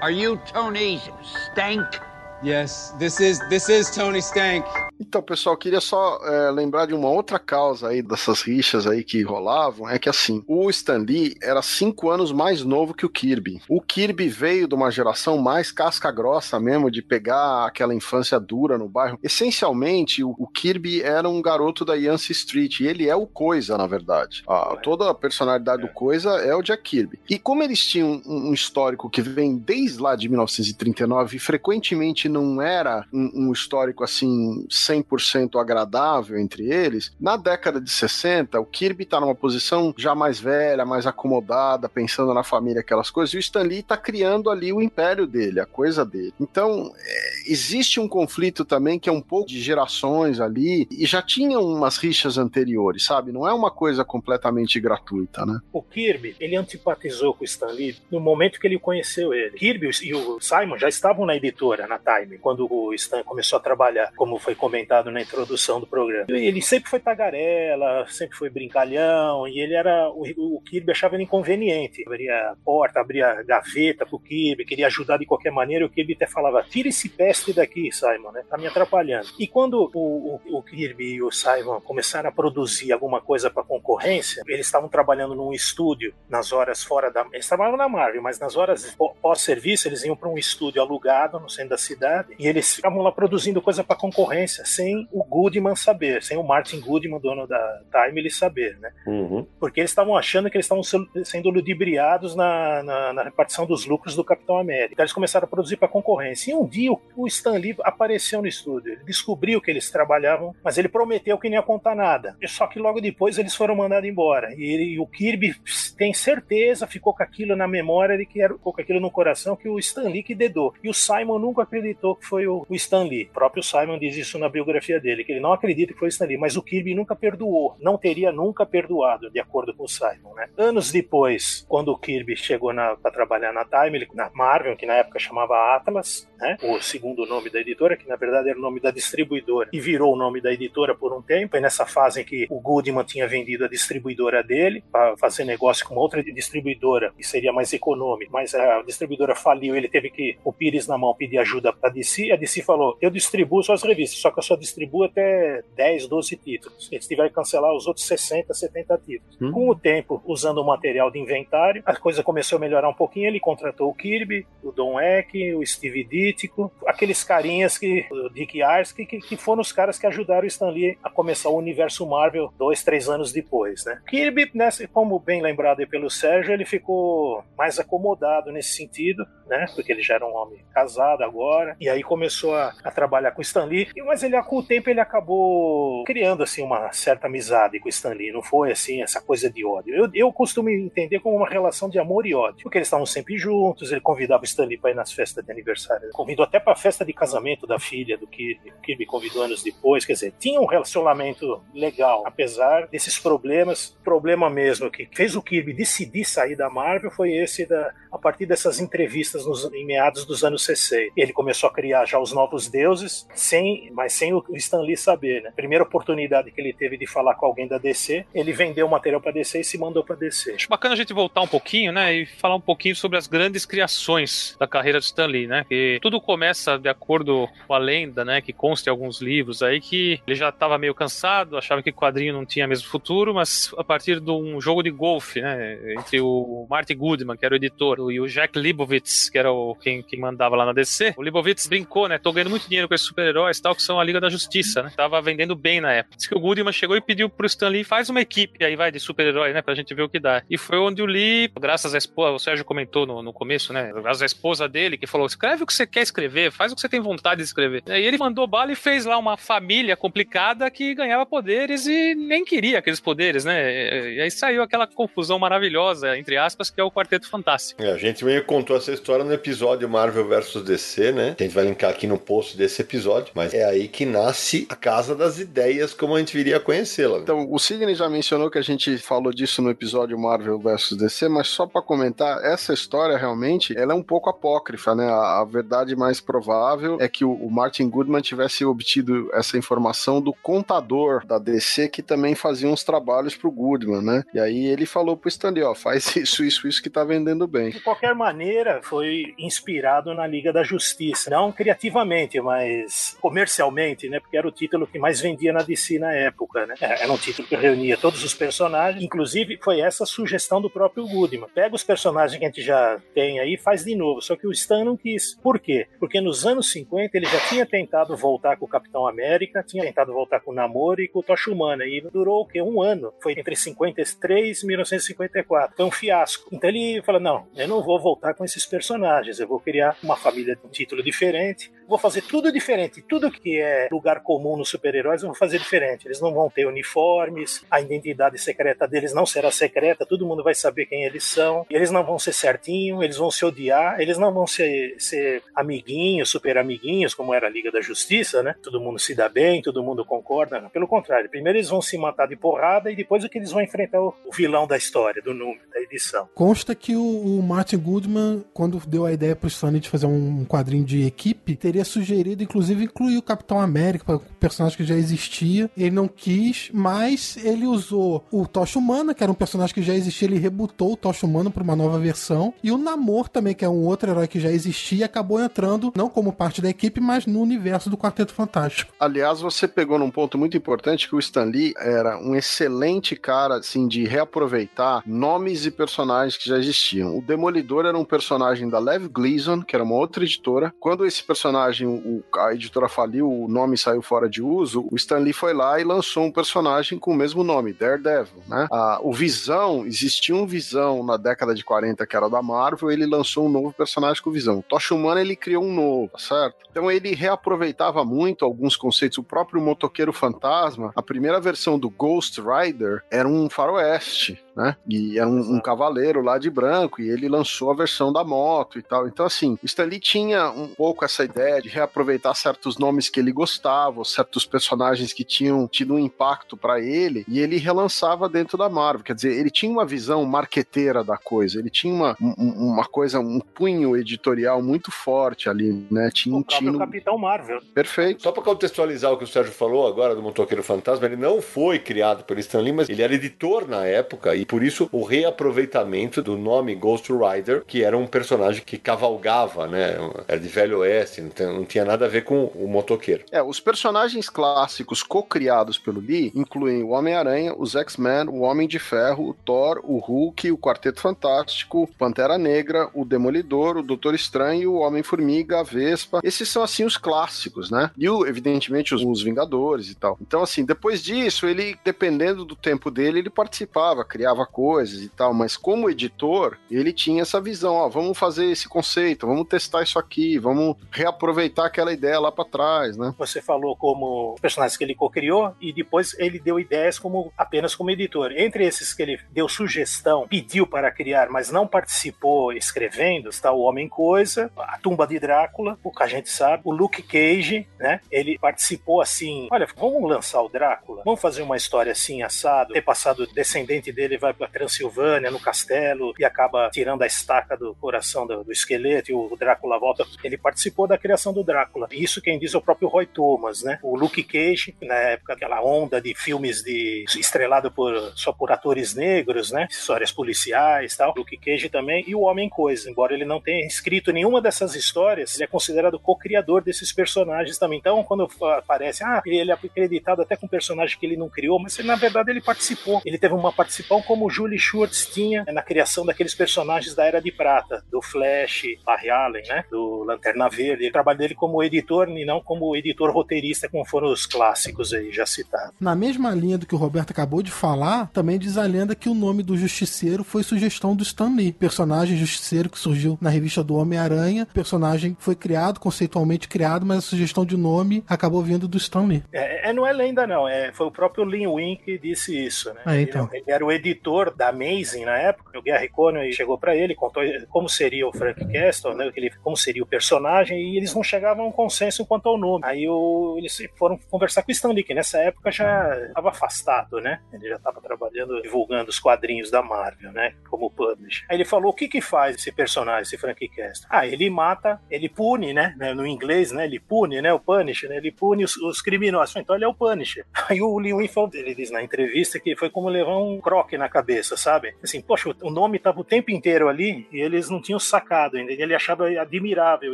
Are you Tony Stank? Yes, this is this is Tony Stank. Então, pessoal, queria só é, lembrar de uma outra causa aí dessas rixas aí que rolavam, é que assim, o Stan Lee era cinco anos mais novo que o Kirby. O Kirby veio de uma geração mais casca grossa mesmo, de pegar aquela infância dura no bairro. Essencialmente, o, o Kirby era um garoto da Yancey Street, e ele é o Coisa, na verdade. Ah, toda a personalidade do Coisa é o Jack Kirby. E como eles tinham um, um histórico que vem desde lá de 1939 e frequentemente não era um, um histórico assim 100% agradável entre eles, na década de 60, o Kirby tá numa posição já mais velha, mais acomodada, pensando na família, aquelas coisas, e o Stan Lee tá criando ali o império dele, a coisa dele. Então, é, existe um conflito também que é um pouco de gerações ali e já tinham umas rixas anteriores, sabe? Não é uma coisa completamente gratuita, né? O Kirby, ele antipatizou com o Stan Lee no momento que ele conheceu ele. Kirby e o Simon já estavam na editora, na Time, quando o Stan começou a trabalhar, como foi comentado na introdução do programa. Ele sempre foi tagarela, sempre foi brincalhão, e ele era. O, Kirby achava ele inconveniente. Abria porta, abria gaveta pro Kirby, queria ajudar de qualquer maneira, o Kirby até falava: tira esse peste daqui, Simon, né? Tá me atrapalhando. E quando o, o, o Kirby e o Simon começaram a produzir alguma coisa para concorrência, eles estavam trabalhando num estúdio nas horas fora da. Eles trabalhavam na Marvel, mas nas horas pós-serviço eles iam para um estúdio alugado no centro da cidade e eles ficavam lá produzindo coisa para concorrência sem o Goodman saber, sem o Martin Goodman, dono da Time, ele saber, né? Uhum. Porque eles estavam achando que eles estavam sendo ludibriados na, na, na, repartição dos lucros do Capitão América. Então eles começaram a produzir para concorrência. E um dia o, o Stan Lee apareceu no estúdio, ele descobriu que eles trabalhavam, mas ele prometeu que não ia contar nada. Só que logo depois eles foram mandados embora. E, ele, e o Kirby tem certeza, ficou com aquilo na memória era, ficou com aquilo no coração que o Stan Lee que dedou. E o Simon nunca acreditou que foi o, o Stan Lee. O próprio Simon diz isso na biografia dele, que ele não acredita que foi o Stan Lee, mas o Kirby nunca perdoou, não teria nunca perdoado, de acordo com o Simon. Né? Anos depois, quando o Kirby chegou para trabalhar na Time, na Marvel, que na época chamava Atlas, né? o segundo nome da editora, que na verdade era o nome da distribuidora, e virou o nome da editora por um tempo, e nessa fase em que o Goodman tinha vendido a distribuidora dele para fazer negócio com outra distribuidora, que seria mais econômico, mas a distribuidora faliu, ele teve que, o Pires na mão, pedir ajuda para a DC, a DC falou, eu distribuo suas revistas, só que eu só distribuo até 10, 12 títulos. Eles tiveram que cancelar os outros 60, 70 títulos. Hum. Com o tempo, usando o material de inventário, a coisa começou a melhorar um pouquinho, ele contratou o Kirby, o Don Eck, o Steve Ditko, aqueles carinhas que, o Dick Yarsky, que, que foram os caras que ajudaram o Stan Lee a começar o universo Marvel dois, três anos depois, né? Kirby, nessa, como bem lembrado pelo Sérgio, ele ficou mais acomodado nesse sentido, né? Porque ele já era um homem casado agora, e aí começou a, a trabalhar com o Stan Lee, mas ele, com o tempo ele acabou criando, assim, uma certa amizade com o Stan Lee, não foi, assim, essa coisa de ódio. Eu, eu costumo entender como uma relação de amor e ódio, porque eles estavam sempre juntos, ele convidava o Stan Lee para ir nas festas de aniversário, convidou até para a festa de casamento da filha do Kirby, o Kirby convidou anos depois, quer dizer, tinha um relacionamento legal, apesar desses problemas, problema mesmo que fez o Kirby decidir sair da Marvel foi esse da, a partir dessas entrevistas nos, em meados dos anos 60. Ele começou a criar já os novos deuses, sem, mas sem o Stan Lee saber, né? Primeira oportunidade que ele teve de falar com alguém da DC, ele vendeu o material para DC e se mandou para DC. Acho bacana a gente voltar um pouquinho, né, e falar um pouquinho sobre as grandes criações da carreira de Stan Lee, né? Que tudo começa de acordo com a lenda, né, que consta em alguns livros aí que ele já estava meio cansado, achava que quadrinho não tinha mesmo futuro, mas a partir de um jogo de golfe, né, entre o Marty Goodman, que era o editor, e o Jack Libovitz, que era o quem, quem mandava lá na DC, o Libovitz brincou, né, tô ganhando muito dinheiro com esses super-heróis tal, que são a Liga da Justiça, né, tava vendendo bem na época. Diz que o Goodman chegou e pediu pro Stan Lee, faz uma equipe aí, vai, de super-heróis, né, pra gente ver o que dá. E foi onde o Lee, graças à esposa, o Sérgio comentou no, no começo, né, graças à esposa dele, que falou, escreve o que você quer escrever, faz o que você tem vontade de escrever. E ele mandou bala e fez lá uma família complicada que ganhava poderes e nem queria aqueles poderes, né, e aí saiu aquela confusão maravilhosa, entre aspas, que é o Quarteto Fantástico. É, a gente meio contou essa história no episódio Marvel vs DC, né? A gente vai linkar aqui no post desse episódio, mas é aí que nasce a casa das ideias, como a gente viria a conhecê-la. Então, o Sidney já mencionou que a gente falou disso no episódio Marvel vs DC, mas só para comentar, essa história realmente, ela é um pouco apócrifa, né? A, a verdade mais provável é que o, Martin Goodman tivesse obtido essa informação do contador da DC que também fazia uns trabalhos pro Goodman, né? E aí ele falou pro Stanley, ó, faz isso, isso, isso que tá vendendo bem. De qualquer maneira, foi inspirado na Liga da Justiça. Não criativamente, mas comercialmente, né? Porque era o título que mais vendia na DC na época, né? Era um título que reunia todos os personagens. Inclusive, foi essa sugestão do próprio Goodman. Pega os personagens que a gente já tem aí e faz de novo. Só que o Stan não quis. Por quê? Porque nos anos 50 ele já tinha tentado voltar com o Capitão América, tinha tentado voltar com o Namor e com o Tocha Humana. E durou o quê? Um ano. Foi entre 53 e 1954. Foi um fiasco. Então ele falou: não, eu não vou voltar com esses personagens, eu vou criar uma família de um título diferente, vou fazer tudo diferente. Tudo que é lugar comum nos super-heróis, eu vou fazer diferente. Eles não vão ter uniformes, a identidade secreta deles não será secreta, todo mundo vai saber quem eles são, eles não vão ser certinho, eles vão se odiar, eles não vão ser, ser amiguinhos, super amiguinhos, como era a Liga da Justiça, né? Todo mundo se dá bem, todo mundo concorda. Pelo contrário, primeiro eles vão se matar de porrada e depois o que eles vão enfrentar o, vilão da história, do número, da edição. Consta que o, o Martin Goodman, quando deu a ideia pro Stanley de fazer um quadrinho de equipe, teria sugerido, inclusive, incluir o Capitão América, personagem que já existia. Ele não quis, mas ele usou o Tocha Humana, que era um personagem que já existia, ele rebutou o Tocha Humana para uma nova versão. E o Namor também, que é um outro herói que já existia, acabou entrando, não como parte da equipe, mas no universo do Quarteto Fantástico. Aliás, você pegou num ponto muito importante que o Stan Lee era um excelente cara, assim, de reaproveitar nomes e personagens que já existiam. O Demolidor era um personagem da Lev Gleason, que era uma outra editora. Quando esse personagem, o, a editora faliu, o nome saiu fora de uso, o Stan Lee foi lá e lançou um personagem com o mesmo nome, Daredevil, né? Ah, o Visão, existia um Visão na década de 40 que era da Marvel, ele lançou um novo personagem com Visão. Tocha Humana ele criou um novo, tá certo? Então ele reaproveitava muito alguns conceitos. O próprio Motoqueiro Fantasma, a primeira versão do Ghost Rider era um faroeste, né? E era um, um, cavaleiro lá de branco, e ele lançou a versão da moto e tal. Então, assim, o Stanley tinha um pouco essa ideia de reaproveitar certos nomes que ele gostava, certos personagens que tinham tido um impacto para ele, e ele relançava dentro da Marvel. Quer dizer, ele tinha uma visão marqueteira da coisa, ele tinha uma, um, uma coisa, um punho editorial muito forte ali, né? Tinha o um tino... Capitão Marvel. Perfeito. Só para contextualizar o que o Sérgio falou agora do Motoqueiro Fantasma, ele não foi criado pelo Stan Lee, mas ele era editor na época, e por isso o reaproveitamento do nome Ghost Rider, que era um personagem que cavalgava, né? Era de velho oeste, não, tinha nada a ver com o motoqueiro. É, os personagens clássicos co-criados pelo Lee incluem o Homem-Aranha, os X-Men, o Homem de Ferro, o Thor, o Hulk, o Quarteto Fantástico, Pantera Negra, o Demolidor, o Doutor Estranho, o Homem-Formiga, a Vespa. Esses são, assim, os clássicos, né? E, evidentemente, os, os Vingadores e tal. Então, assim, depois disso, ele, dependendo do tempo dele, ele participava, criava coisas e tal, mas como editor, ele tinha essa visão, ó, vamos fazer esse conceito, vamos testar isso aqui, vamos reaproveitar aquela ideia lá para trás, né? Você falou como personagens que ele co-criou e depois ele deu ideias como apenas como editor. Entre esses que ele deu sugestão, pediu para criar, mas não participou escrevendo, está o Homem Coisa, a Tumba de Drácula, o que a gente sabe, o Luke Cage, né? Ele participou assim, olha, vamos lançar o Drácula, vamos fazer uma história assim assado, ter passado descendente dele vai para Transilvânia no castelo e acaba tirando a estaca do coração do, do, esqueleto e o Drácula volta. Ele participou da criação do Drácula. Isso quem diz é o próprio Roy Thomas, né? O Luke Cage, na época, aquela onda de filmes de estrelado por só por atores negros, né? Histórias policiais, tal. Luke Cage também e o Homem Coisa. Embora ele não tenha escrito nenhuma dessas histórias, ele é considerado co-criador desses personagens também. Então, quando aparece, ah, ele é acreditado até com um personagem que ele não criou, mas na verdade ele participou. Ele teve uma participação como o Julie Schwartz tinha na criação daqueles personagens da Era de Prata, do Flash, Barry Allen, né? Do Lanterna Verde. O trabalho dele como editor e não como editor roteirista, como foram os clássicos aí já citados. Na mesma linha do que o Roberto acabou de falar, também diz a lenda que o nome do Justiceiro foi sugestão do Stan Lee. Personagem Justiceiro que surgiu na revista do Homem-Aranha. personagem foi criado, conceitualmente criado, mas a sugestão de nome acabou vindo do Stan Lee. É, é não é lenda, não. É, foi o próprio Lin Win que disse isso, né? Ah, então. ele, ele era o editor da Amazing na época. O Gary Conner chegou para ele, contou como seria o Frank Castle, né? Como seria o personagem, e eles não chegavam a um consenso quanto ao nome. Aí o, eles foram conversar com o Stan Lee, que nessa época já estava afastado, né? Ele já estava trabalhando, divulgando os quadrinhos da Marvel, né? Como publisher. Aí ele falou: o que que faz esse personagem, esse Frank Castle? Ah, ele mata, ele pune, né? No inglês, né? Ele pune, né? O Punisher, né? Ele pune os, os criminosos. Então ele é o Punisher. Aí o Lee Win ele diz na entrevista que foi como levar um croque na cabeça, sabe? Assim, poxa, o nome estava o tempo inteiro ali e eles não tinham sacado ainda. Ele achava admirável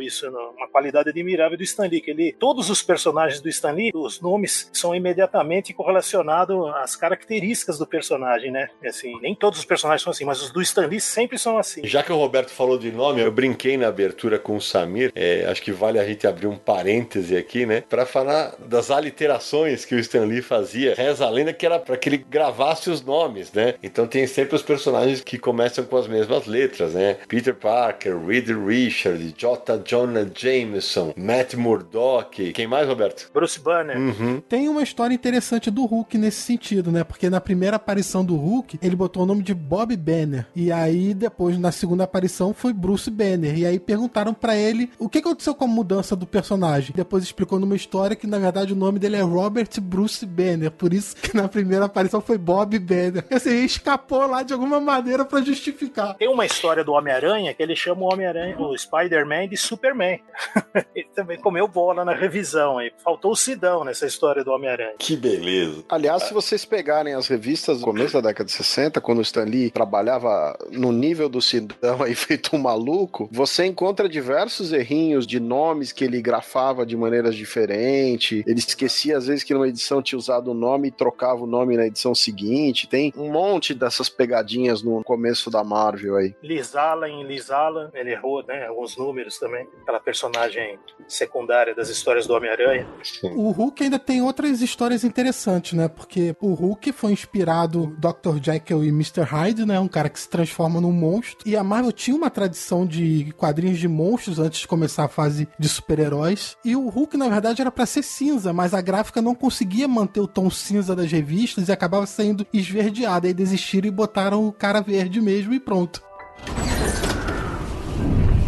isso, uma qualidade admirável do Stan Lee, que ele, todos os personagens do Stan Lee, os nomes são imediatamente correlacionados às características do personagem, né? Assim, nem todos os personagens são assim, mas os do Stan Lee sempre são assim. Já que o Roberto falou de nome, eu brinquei na abertura com o Samir, é, acho que vale a gente abrir um parêntese aqui, né? Para falar das aliterações que o Stan Lee fazia. Reza a lenda que era para que ele gravasse os nomes, né? Então tem sempre os personagens que começam com as mesmas letras, né? Peter Parker, Reed Richard, J. Jonah Jameson, Matt Murdock. Quem mais, Roberto? Bruce Banner. Uhum. Tem uma história interessante do Hulk nesse sentido, né? Porque na primeira aparição do Hulk, ele botou o nome de Bob Banner. E aí, depois, na segunda aparição, foi Bruce Banner. E aí perguntaram pra ele o que aconteceu com a mudança do personagem. Depois explicou numa história que, na verdade, o nome dele é Robert Bruce Banner. Por isso que na primeira aparição foi Bob Banner. Assim, escapou lá de alguma maneira pra justificar. Tem uma história do Homem-Aranha que ele chama o Homem-Aranha, o Spider-Man de Superman. ele também comeu bola na revisão aí. Faltou o Sidão nessa história do Homem-Aranha. Que beleza. Aliás, se vocês pegarem as revistas do começo da década de 60, quando o Stan Lee trabalhava no nível do Sidão aí feito um maluco, você encontra diversos errinhos de nomes que ele grafava de maneiras diferentes. Ele esquecia às vezes que numa edição tinha usado o nome e trocava o nome na edição seguinte. Tem um monte dessas pegadinhas no começo da Marvel aí. Liz Allen, Liz Allen, ele errou, né? Alguns números também. Aquela personagem secundária das histórias do Homem-Aranha. O Hulk ainda tem outras histórias interessantes, né? Porque o Hulk foi inspirado Dr. Jekyll e Mr. Hyde, né? Um cara que se transforma num monstro. E a Marvel tinha uma tradição de quadrinhos de monstros antes de começar a fase de super-heróis. E o Hulk, na verdade, era para ser cinza, mas a gráfica não conseguia manter o tom cinza das revistas e acabava saindo esverdeado. Aí desistiram e botaram o cara verde mesmo e pronto.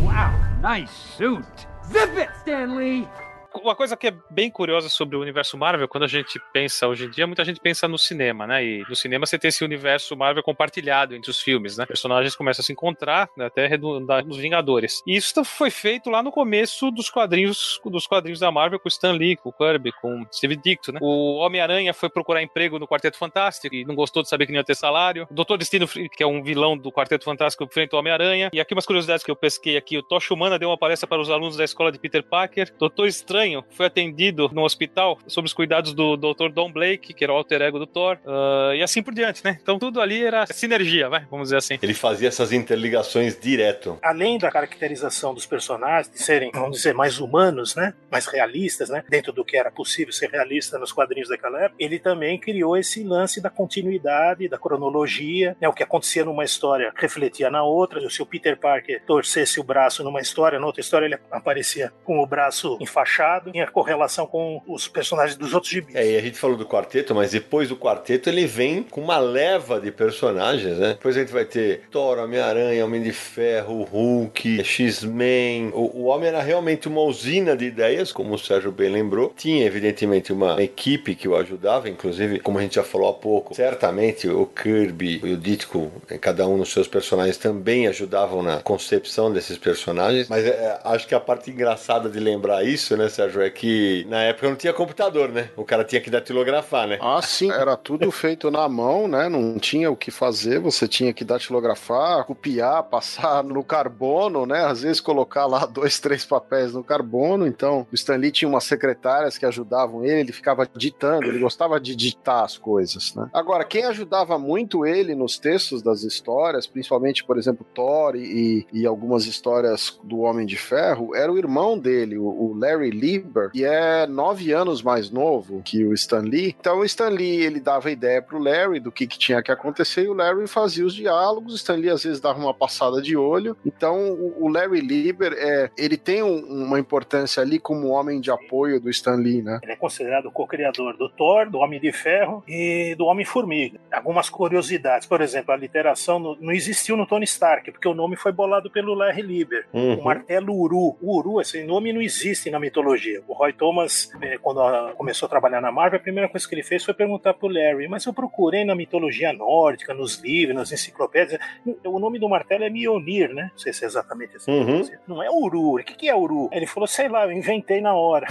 Wow, nice suit. Zip it, Stanley! Uma coisa que é bem curiosa sobre o universo Marvel, quando a gente pensa hoje em dia, muita gente pensa no cinema, né? E no cinema você tem esse universo Marvel compartilhado entre os filmes, né? Personagens começam a se encontrar, né? até redundar nos Vingadores. E isso foi feito lá no começo dos quadrinhos dos quadrinhos da Marvel com Stan Lee, com Kirby, com Steve Ditko, né? O Homem-Aranha foi procurar emprego no Quarteto Fantástico e não gostou de saber que não ia ter salário. O Doutor Destino, que é um vilão do Quarteto Fantástico, enfrenta o Homem-Aranha. E aqui umas curiosidades que eu pesquei aqui. O Tocha Humana deu uma palestra para os alunos da escola de Peter Parker. Doutor Estranho foi atendido no hospital sob os cuidados do Dr. Don Blake, que era o alter ego do Thor, uh, e assim por diante, né? Então tudo ali era sinergia, vai, vamos dizer assim. Ele fazia essas interligações direto. Além da caracterização dos personagens, de serem, vamos dizer, mais humanos, né? Mais realistas, né? Dentro do que era possível ser realista nos quadrinhos daquela época, ele também criou esse lance da continuidade, da cronologia, né? O que acontecia numa história refletia na outra. Se o Peter Parker torcesse o braço numa história, na outra história ele aparecia com o braço enfaixado tinha correlação com os personagens dos outros gibis. É, e a gente falou do quarteto, mas depois do quarteto ele vem com uma leva de personagens, né? Depois a gente vai ter Thor, Homem-Aranha, Homem de Ferro, Hulk, X-Men. O, o Homem era realmente uma usina de ideias, como o Sérgio bem lembrou. Tinha, evidentemente, uma equipe que o ajudava, inclusive, como a gente já falou há pouco, certamente o Kirby e o Ditko, cada um nos seus personagens, também ajudavam na concepção desses personagens. Mas é, acho que a parte engraçada de lembrar isso, né, Sérgio, é que na época não tinha computador, né? O cara tinha que datilografar, né? Ah, sim. Era tudo feito na mão, né? Não tinha o que fazer. Você tinha que datilografar, copiar, passar no carbono, né? Às vezes colocar lá dois, três papéis no carbono. Então, o Stanley tinha umas secretárias que ajudavam ele. Ele ficava ditando. Ele gostava de ditar as coisas, né? Agora, quem ajudava muito ele nos textos das histórias, principalmente, por exemplo, Thor e, e algumas histórias do Homem de Ferro, era o irmão dele, o, Larry Lieber, que é nove anos mais novo que o Stan Lee. Então o Stan Lee, ele dava ideia pro Larry do que, que tinha que acontecer e o Larry fazia os diálogos. O Stan Lee às vezes dava uma passada de olho. Então o, Larry Lieber, é, ele tem um, uma importância ali como homem de apoio do Stan Lee, né? Ele é considerado co-criador do Thor, do Homem de Ferro e do Homem-Formiga. Algumas curiosidades, por exemplo, a literação no, não existiu no Tony Stark, porque o nome foi bolado pelo Larry Lieber. Uhum. O martelo Uru. O Uru, esse nome não existe na mitologia. O Roy Thomas, eh, quando começou a trabalhar na Marvel, a primeira coisa que ele fez foi perguntar pro Larry, mas eu procurei na mitologia nórdica, nos livros, nas enciclopédias, o nome do martelo é Mjolnir, né? Não sei se é exatamente assim. Uhum. Não é Uru. O que, que é Uru? Ele falou, sei lá, eu inventei na hora.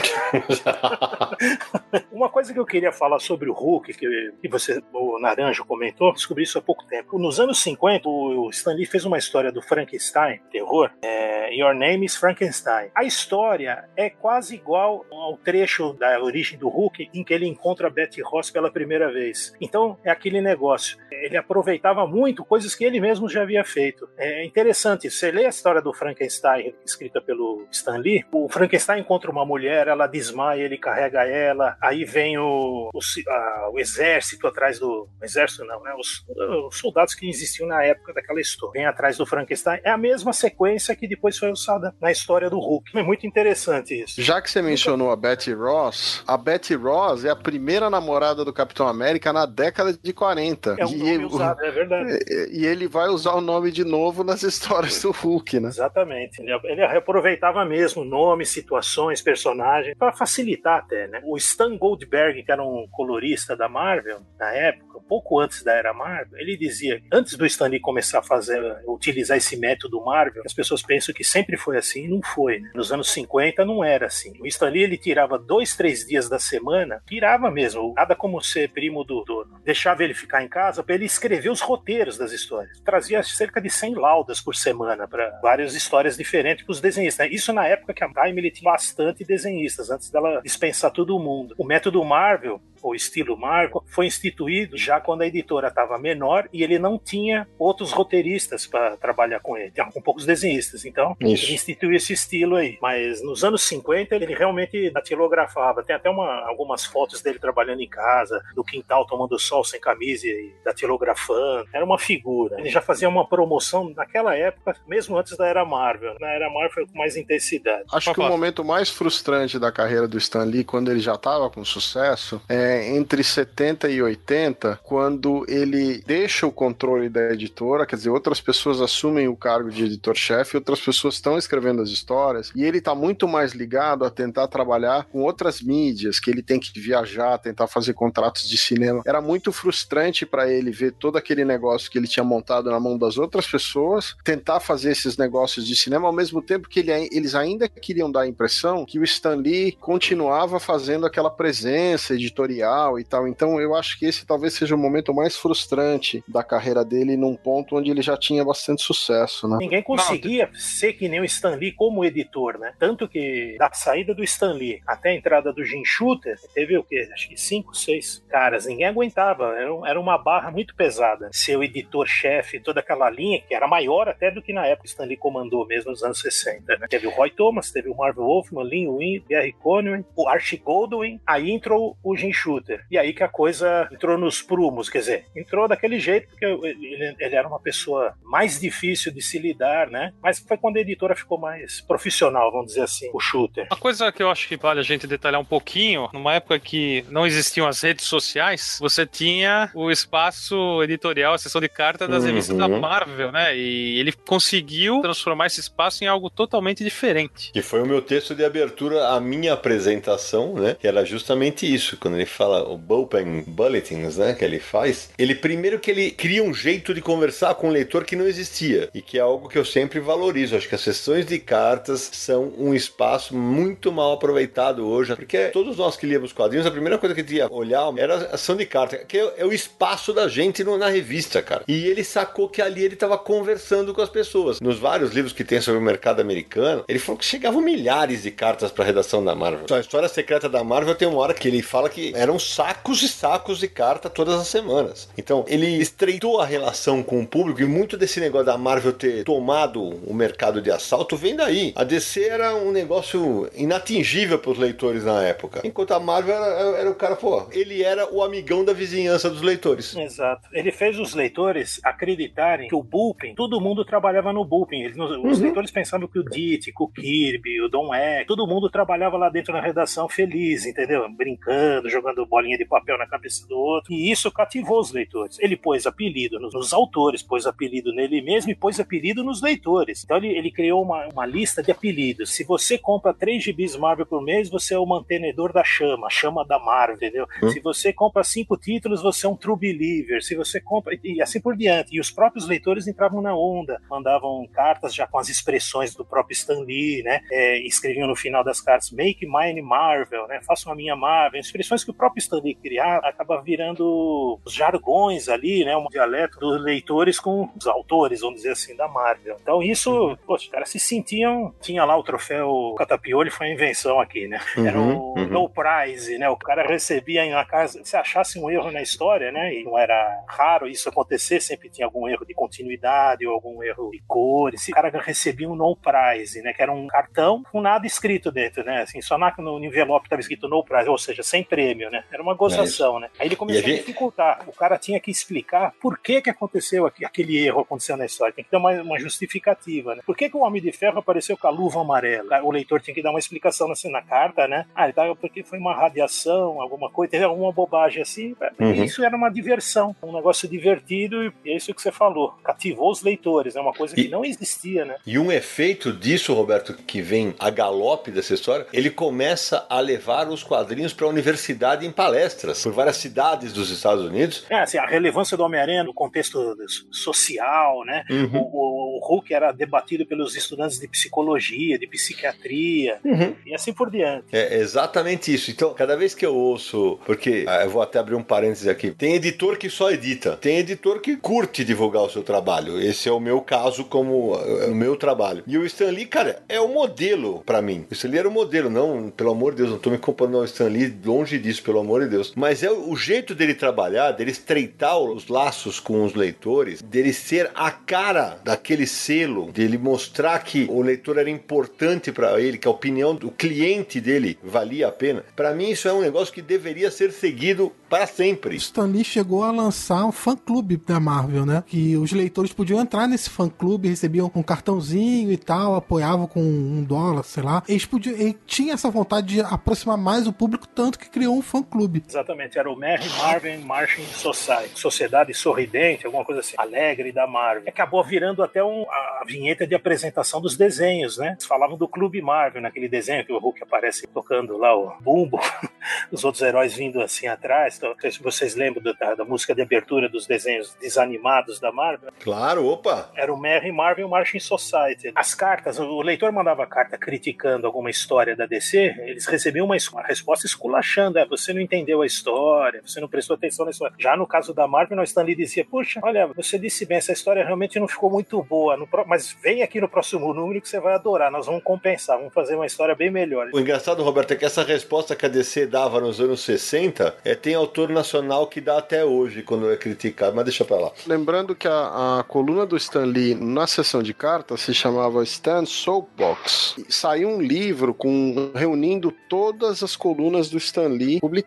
Uma coisa que eu queria falar sobre o Hulk, que, que você, o Naranjo comentou, descobri isso há pouco tempo. Nos anos 50, o Stan Lee fez uma história do Frankenstein, terror, é, Your Name is Frankenstein. A história é quase igual ao trecho da origem do Hulk em que ele encontra Betty Ross pela primeira vez. Então, é aquele negócio. ele aproveitava muito coisas que ele mesmo já havia feito. É interessante, você lê a história do Frankenstein, escrita pelo Stan Lee, o Frankenstein encontra uma mulher, ela desmaia, ele carrega ela, aí vem o, o, a, o exército atrás do. Exército não, né? Os, os, soldados que existiam na época daquela história. Vem atrás do Frankenstein. É a mesma sequência que depois foi usada na história do Hulk. É muito interessante isso. Já que você mencionou a Betty Ross, a Betty Ross é a primeira namorada do Capitão América na década de 40. É um nome e, usado, é verdade. E ele vai usar o nome de novo nas histórias do Hulk, né? Exatamente. Ele, ele aproveitava mesmo nomes, situações, personagens, para facilitar até, né? O Stan Goldberg, que era um colorista da Marvel na época, pouco antes da era Marvel, ele dizia, antes do Stan Lee começar a fazer, utilizar esse método Marvel, as pessoas pensam que sempre foi assim, e não foi. Né? Nos anos 50 não era assim. O Stan Lee ele tirava dois, três dias da semana, tirava mesmo, nada como ser primo do dono. Deixava ele ficar em casa para ele escrever os roteiros das histórias. Trazia cerca de 100 laudas por semana para várias histórias diferentes para os desenhistas. Né? Isso na época que a Time tinha bastante desenhistas, antes dela dispensar todo mundo. O método Marvel o estilo Marvel, foi instituído já quando a editora estava menor e ele não tinha outros roteiristas para trabalhar com ele, com poucos desenhistas. Então, Isso. ele instituiu esse estilo aí. Mas nos anos 50 ele realmente datilografava. Tem até uma, algumas fotos dele trabalhando em casa, no quintal tomando sol sem camisa e datilografando. Era uma figura. Ele já fazia uma promoção naquela época, mesmo antes da era Marvel. Na era Marvel foi com mais intensidade. Acho que o momento mais frustrante da carreira do Stan Lee, quando ele já estava com sucesso, é entre 70 e 80, quando ele deixa o controle da editora, quer dizer, outras pessoas assumem o cargo de editor-chefe, outras pessoas estão escrevendo as histórias, e ele está muito mais ligado a tentar trabalhar com outras mídias, que ele tem que viajar, tentar fazer contratos de cinema. Era muito frustrante para ele ver todo aquele negócio que ele tinha montado na mão das outras pessoas, tentar fazer esses negócios de cinema, ao mesmo tempo que ele, eles ainda queriam dar a impressão que o Stan Lee continuava fazendo aquela presença editorial e tal. Então eu acho que esse talvez seja o momento mais frustrante da carreira dele num ponto onde ele já tinha bastante sucesso, né? Ninguém conseguia Não. ser que nem o Stan Lee como editor, né? Tanto que da saída do Stan Lee até a entrada do Jim Shooter, teve o quê? Acho que cinco, seis caras. Ninguém aguentava. Era uma barra muito pesada. Ser o editor-chefe, toda aquela linha, que era maior até do que na época o Stan Lee comandou mesmo nos anos 60. Né? Teve o Roy Thomas, teve o Marvel Wolfman, Lin Win, Gary Conway, o Archie Goldwyn, aí entrou o Jim Shooter Shooter. E aí que a coisa entrou nos prumos, quer dizer, entrou daquele jeito, porque ele, ele, era uma pessoa mais difícil de se lidar, né? Mas foi quando a editora ficou mais profissional, vamos dizer assim, o Shooter. Uma coisa que eu acho que vale a gente detalhar um pouquinho, numa época que não existiam as redes sociais, você tinha o espaço editorial, a sessão de carta das uhum. revistas da Marvel, né? E ele conseguiu transformar esse espaço em algo totalmente diferente. Que foi o meu texto de abertura, a minha apresentação, né? Que era justamente isso, quando ele fala fala, o Bullpen Bulletins, né, que ele faz, ele primeiro que ele cria um jeito de conversar com o leitor que não existia e que é algo que eu sempre valorizo. Acho que as sessões de cartas são um espaço muito mal aproveitado hoje, porque todos nós que líamos quadrinhos, a primeira coisa que a gente olhar era a sessão de cartas, que é o espaço da gente na revista, cara. E ele sacou que ali ele estava conversando com as pessoas. Nos vários livros que tem sobre o mercado americano, ele falou que chegavam milhares de cartas para a redação da Marvel. A história secreta da Marvel tem uma hora que ele fala que eram sacos e sacos de carta todas as semanas. Então, ele estreitou a relação com o público e muito desse negócio da Marvel ter tomado o mercado de assalto vem daí. A DC era um negócio inatingível para os leitores na época. Enquanto a Marvel era, era, o cara, pô, ele era o amigão da vizinhança dos leitores. Exato. Ele fez os leitores acreditarem que o Bullpen, todo mundo trabalhava no Bullpen. Eles, os uhum. leitores pensavam que o Ditko, o Kirby, o Don Eck, todo mundo trabalhava lá dentro na redação feliz, entendeu? Brincando, jogando bolinha de papel na cabeça do outro. E isso cativou os leitores. Ele pôs apelido nos, nos autores, pôs apelido nele mesmo e pôs apelido nos leitores. Então ele, ele criou uma, uma lista de apelidos. Se você compra três gibis Marvel por mês, você é o mantenedor da chama, a chama da Marvel, entendeu? Hum. Se você compra cinco títulos, você é um true believer. Se você compra. E assim por diante. E os próprios leitores entravam na onda, mandavam cartas já com as expressões do próprio Stan Lee, né? É, escreviam no final das cartas: Make mine Marvel, né? Façam a minha Marvel. Expressões que o próprio Stanley criar acaba virando os jargões ali, né? Um dialeto dos leitores com os autores, vamos dizer assim, da Marvel. Então isso, uhum. poxa, os caras se sentiam. Tinha lá o troféu Catapioli, foi uma invenção aqui, né? Uhum, Era o uhum. no prize, né? O cara recebia em uma casa. Se achasse um erro na história, né? E não era raro isso acontecer, sempre tinha algum erro de continuidade ou algum erro de cores. O cara recebia um no prize, né? Que era um cartão com nada escrito dentro, né? Assim, só no envelope estava escrito no prize, ou seja, sem prêmio, né? Era uma gozação, é né? Aí ele começou a, dificultar. O cara tinha que explicar por que que aconteceu aquele erro aconteceu na história. Tem que ter uma, uma justificativa, né? Por que que o Homem de Ferro apareceu com a luva amarela? O leitor tinha que dar uma explicação assim, na carta, né? Ah, ele tava porque foi uma radiação, alguma coisa, teve alguma bobagem assim. Uhum. Isso era uma diversão, um negócio divertido e é isso que você falou. Cativou os leitores, é né? uma coisa que e, não existia, né? E um efeito disso, Roberto, que vem a galope dessa história, ele começa a levar os quadrinhos para a universidade em palestras por várias cidades dos Estados Unidos. É, assim, a relevância do Homem-Aranha no contexto social, né? Uhum. O, o, Hulk era debatido pelos estudantes de psicologia, de psiquiatria uhum. e assim por diante. É exatamente isso. Então, cada vez que eu ouço, porque ah, eu vou até abrir um parênteses aqui, tem editor que só edita, tem editor que curte divulgar o seu trabalho. Esse é o meu caso como é o meu trabalho. E o Stan Lee, cara, é o modelo para mim. O Stan Lee era o modelo, não, pelo amor de Deus, não tô me comparando ao Stan Lee, longe disso, pelo amor de Deus. Mas é o jeito dele trabalhar, dele estreitar os laços com os leitores, dele ser a cara daquele selo, dele mostrar que o leitor era importante para ele, que a opinião do cliente dele valia a pena. Para mim isso é um negócio que deveria ser seguido para sempre. Stan Lee chegou a lançar um fã-clube da Marvel, né? Que os leitores podiam entrar nesse fã-clube, recebiam um cartãozinho e tal, apoiavam com um dólar, sei lá. Eles podiam, ele tinha essa vontade de aproximar mais o público, tanto que criou um fã-clube. Exatamente, era o Mary Marvin Marching Society, Sociedade Sorridente, alguma coisa assim, alegre da Marvel. Acabou virando até um, a vinheta de apresentação dos desenhos, né? Eles falavam do Clube Marvel, naquele desenho que o Hulk aparece tocando lá o bumbo, os outros heróis vindo assim atrás. Então, não sei se vocês lembram da, da, música de abertura dos desenhos desanimados da Marvel. Claro, opa! Era o Mary Marvel Marching Society. As cartas, o leitor mandava carta criticando alguma história da DC, eles recebiam uma, uma resposta esculachando. É, você não entendeu a história, você não prestou atenção na história. Já no caso da Marvel, nós Stanley dizia: Puxa, olha, você disse bem, essa história realmente não ficou muito boa, no, mas vem aqui no próximo número que você vai adorar. Nós vamos compensar, vamos fazer uma história bem melhor. O engraçado, Roberto, é que essa resposta que a DC dava nos anos 60 é, tem autor nacional que dá até hoje quando é criticado, mas deixa pra lá. Lembrando que a, a coluna do Stan Lee na sessão de cartas se chamava Stan Soapbox. Saiu um livro com reunindo todas as colunas do Stan Lee publicadas,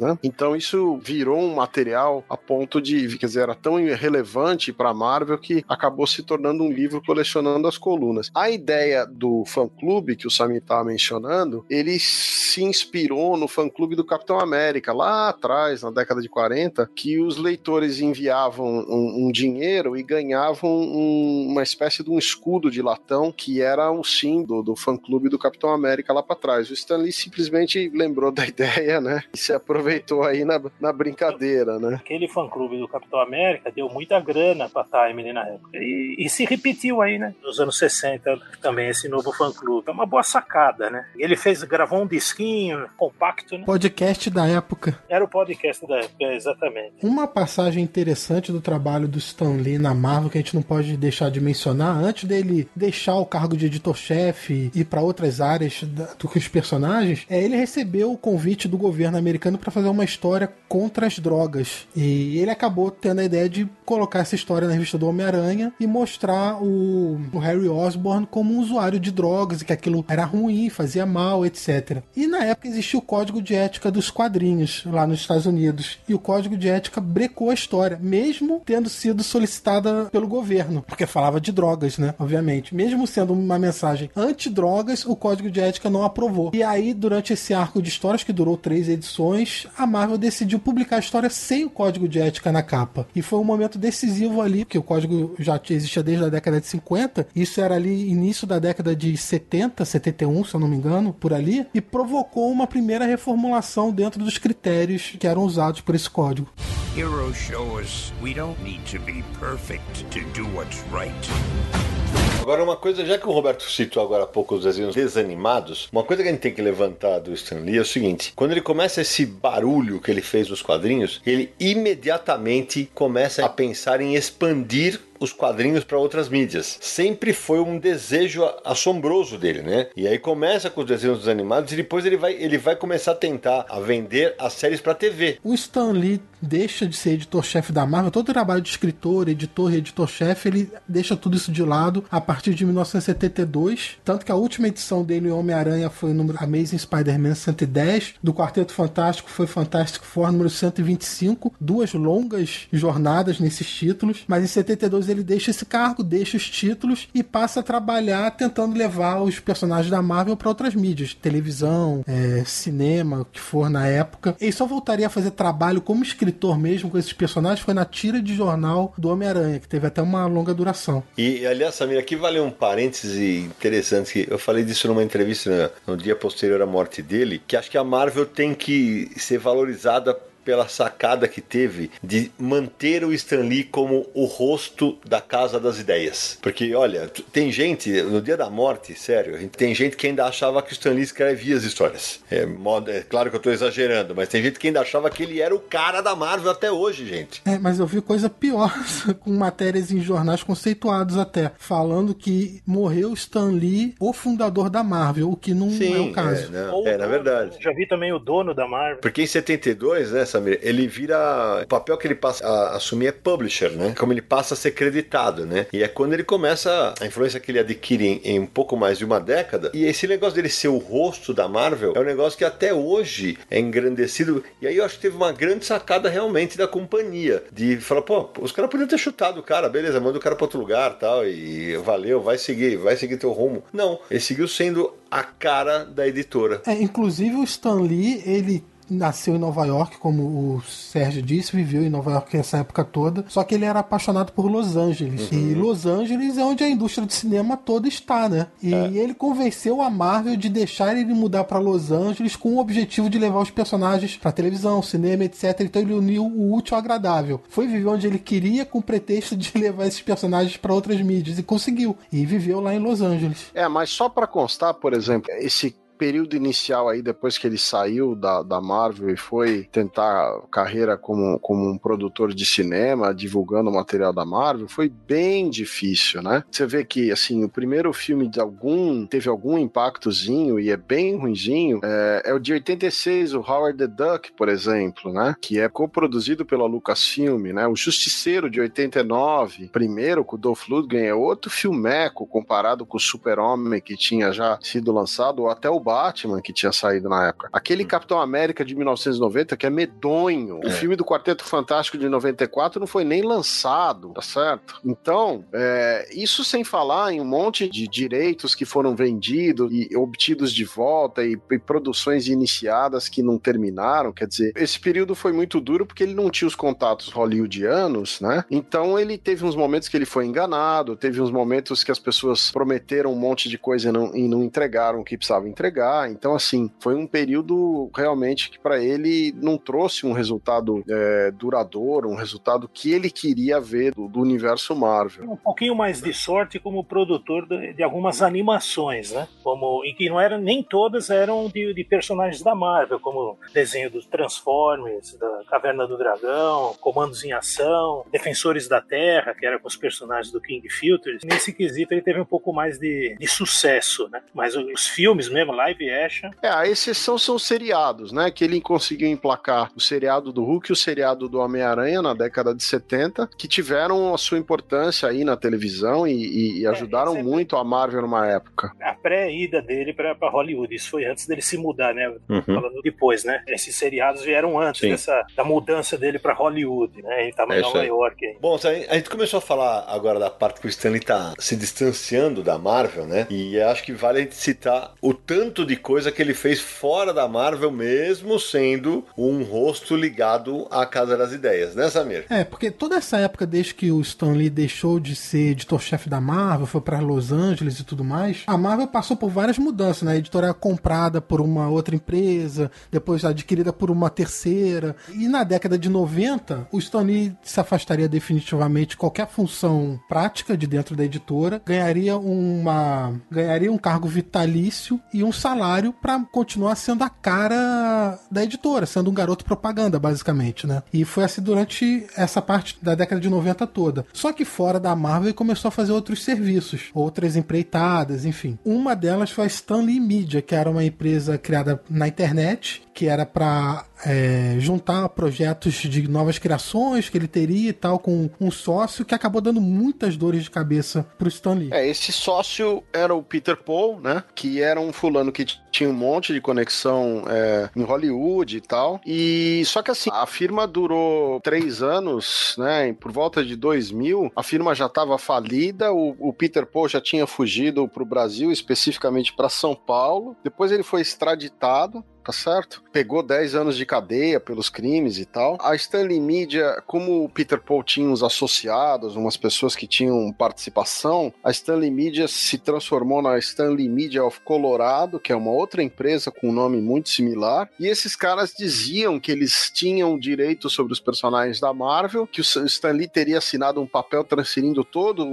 né? Então isso virou um material a ponto de, quer dizer, era tão relevante para Marvel que acabou se tornando um livro colecionando as colunas. A ideia do fã-clube que o Sami estava mencionando, ele se inspirou no fã-clube do Capitão América, lá atrás, na década de 40, que os leitores enviavam um, um dinheiro e ganhavam um, uma espécie de um escudo de latão que era um símbolo do fã-clube do Capitão América lá para trás. O Stanley simplesmente lembrou da ideia, né? E se aproveitou aí na, na brincadeira, né? Aquele fã-clube do Capitão América deu muita grana pra Time na época. E, e, se repetiu aí, né? Nos anos 60 também esse novo fã-clube. É uma boa sacada, né? Ele fez, gravou um disquinho compacto, né? Podcast da época. Era o podcast da época, exatamente. Uma passagem interessante do trabalho do Stan Lee na Marvel que a gente não pode deixar de mencionar, antes dele deixar o cargo de editor-chefe e ir para outras áreas dos personagens, é ele recebeu o convite do governo americano para fazer uma história contra as drogas. E ele acabou tendo a ideia de colocar essa história na revista do Homem-Aranha e mostrar o, o, Harry Osborn como um usuário de drogas e que aquilo era ruim, fazia mal, etc. E na época existia o código de ética dos quadrinhos lá nos Estados Unidos. E o código de ética brecou a história, mesmo tendo sido solicitada pelo governo, porque falava de drogas, né? Obviamente. Mesmo sendo uma mensagem anti-drogas, o código de ética não aprovou. E aí, durante esse arco de histórias, que durou três edições, a Marvel decidiu publicar a história sem o código de ética na capa. E foi um momento decisivo ali, porque o código já existia desde a década de 50, isso era ali início da década de 70, 71, se eu não me engano, por ali, e provocou uma primeira reformulação dentro dos critérios que eram usados por esse código. Heroes show us we don't need to be perfect to do what's right. Agora, uma coisa, já que o Roberto citou agora há pouco os desenhos desanimados, uma coisa que a gente tem que levantar do Stan Lee é o seguinte: quando ele começa esse barulho que ele fez nos quadrinhos, ele imediatamente começa a pensar em expandir os quadrinhos para outras mídias. Sempre foi um desejo assombroso dele, né? E aí começa com os desenhos desanimados e depois ele vai, ele vai começar a tentar a vender as séries para TV. O Stan Lee deixa de ser editor-chefe da Marvel, todo o trabalho de escritor, editor e editor-chefe, ele deixa tudo isso de lado a partir de 1972, tanto que a última edição dele em Homem-Aranha foi número Amazing Spider-Man 110, do Quarteto Fantástico foi Fantastic Four número 125, duas longas jornadas nesses títulos, mas em 72 ele deixa esse cargo, deixa os títulos e passa a trabalhar tentando levar os personagens da Marvel para outras mídias, televisão, é, cinema, o que for na época. Ele só voltaria a fazer trabalho como escritor mesmo com esses personagens foi na tira de jornal do Homem-Aranha, que teve até uma longa duração. E, aliás, Samir, aqui vale um parêntese interessante, que eu falei disso numa entrevista no, no dia posterior à morte dele, que acho que a Marvel tem que ser valorizada pela sacada que teve de manter o Stan Lee como o rosto da Casa das Ideias. Porque, olha, tem gente, no dia da morte, sério, tem gente que ainda achava que o Stan Lee escrevia as histórias. É, moda, é claro que eu tô exagerando, mas tem gente que ainda achava que ele era o cara da Marvel até hoje, gente. É, mas eu vi coisa pior, com matérias em jornais conceituados até, falando que morreu Stan Lee, o fundador da Marvel, o que não Sim, é o caso. É, não, é, na verdade. Já vi também o dono da Marvel. Porque em 72, né, Samir, ele vira. O papel que ele passa a assumir é publisher, né? Como ele passa a ser creditado, né? E é quando ele começa a influência que ele adquire em, em um pouco mais de uma década. E esse negócio dele ser o rosto da Marvel é um negócio que até hoje é engrandecido. E aí eu acho que teve uma grande sacada realmente da companhia. De falar, pô, os caras podiam ter chutado o cara, beleza, manda o cara pra outro lugar tal. E valeu, vai seguir, vai seguir teu rumo. Não, ele seguiu sendo a cara da editora. É, inclusive o Stan Lee, ele nasceu em Nova York, como o Sérgio disse, viveu em Nova York essa época toda, só que ele era apaixonado por Los Angeles. E Los Angeles é onde a indústria de cinema toda está, né? E ele convenceu a Marvel de deixar ele mudar para Los Angeles com o objetivo de levar os personagens para televisão, cinema, etc. Então ele uniu o útil ao agradável. Foi viver onde ele queria com o pretexto de levar esses personagens para outras mídias e conseguiu. E viveu lá em Los Angeles. É, mas só para constar, por exemplo, esse período inicial aí, depois que ele saiu da, da Marvel e foi tentar carreira como, como um produtor de cinema, divulgando o material da Marvel, foi bem difícil, né? Você vê que, assim, o primeiro filme de algum, teve algum impactozinho e é bem ruinzinho, é, é o de 86, o Howard the Duck, por exemplo, né? Que é coproduzido pela Lucasfilm, né? O Justiceiro de 89, primeiro com o Dolph Lundgren, é outro filmeco comparado com o Super-Homem que tinha já sido lançado, ou até o Batman que tinha saído na época. Aquele Capitão América de 1990 que é medonho. O filme do Quarteto Fantástico de 94 não foi nem lançado, tá certo? Então, é, isso sem falar em um monte de direitos que foram vendidos e obtidos de volta e, e produções iniciadas que não terminaram. Quer dizer, esse período foi muito duro porque ele não tinha os contatos hollywoodianos, né? Então ele teve uns momentos que ele foi enganado, teve uns momentos que as pessoas prometeram um monte de coisa e não, e não entregaram o que precisavam entregar. Então, assim, foi um período realmente que para ele não trouxe um resultado é, duradouro, um resultado que ele queria ver do, do, universo Marvel. Um pouquinho mais de sorte como produtor de, de algumas animações, né? Como, e que não eram, nem todas eram de, de personagens da Marvel, como desenho dos Transformers, da Caverna do Dragão, Comandos em Ação, Defensores da Terra, que era com os personagens do King Filters. Nesse quesito ele teve um pouco mais de, de sucesso, né? Mas os filmes mesmo, live action. É, a exceção são os seriados, né? Que ele conseguiu emplacar o seriado do Hulk e o seriado do Homem-Aranha na década de 70, que tiveram a sua importância aí na televisão e, e, e ajudaram é, muito a Marvel numa época. A pré-ida dele para Hollywood, isso foi antes dele se mudar, né? Uhum. Falando depois, né? Esses seriados vieram antes dessa, da mudança dele para Hollywood, né? Ele tava é em Nova York. Aí. Bom, a gente começou a falar agora da parte que o Stanley tá se distanciando da Marvel, né? E acho que vale a gente citar o tanto tanto de coisa que ele fez fora da Marvel, mesmo sendo um rosto ligado à Casa das Ideias, né, Samir? É, porque toda essa época, desde que o Stan Lee deixou de ser editor-chefe da Marvel, foi para Los Angeles e tudo mais, a Marvel passou por várias mudanças, né? A editora comprada por uma outra empresa, depois adquirida por uma terceira. E na década de 90, o Stan Lee se afastaria definitivamente de qualquer função prática de dentro da editora, ganharia uma ganharia um cargo vitalício e um salário para continuar sendo a cara da editora, sendo um garoto propaganda, basicamente, né? E foi assim durante essa parte da década de 90 toda. Só que fora da Marvel ele começou a fazer outros serviços, outras empreitadas, enfim. Uma delas foi a Stanley Media, que era uma empresa criada na internet que era para é, juntar projetos de novas criações que ele teria e tal com um sócio que acabou dando muitas dores de cabeça pro Stan Lee. É, esse sócio era o Peter Paul, né? Que era um fulano que tinha um monte de conexão é, em Hollywood e tal. E só que assim, a firma durou três anos, né? Por volta de 2000, a firma já estava falida. O, o, Peter Paul já tinha fugido para o Brasil, especificamente para São Paulo. Depois ele foi extraditado tá certo? Pegou 10 anos de cadeia pelos crimes e tal. A Stanley Media, como o Peter Paul tinha uns associados, umas pessoas que tinham participação, a Stanley Media se transformou na Stanley Media of Colorado, que é uma outra empresa com um nome muito similar. E esses caras diziam que eles tinham direito sobre os personagens da Marvel, que o Stan Lee teria assinado um papel transferindo todos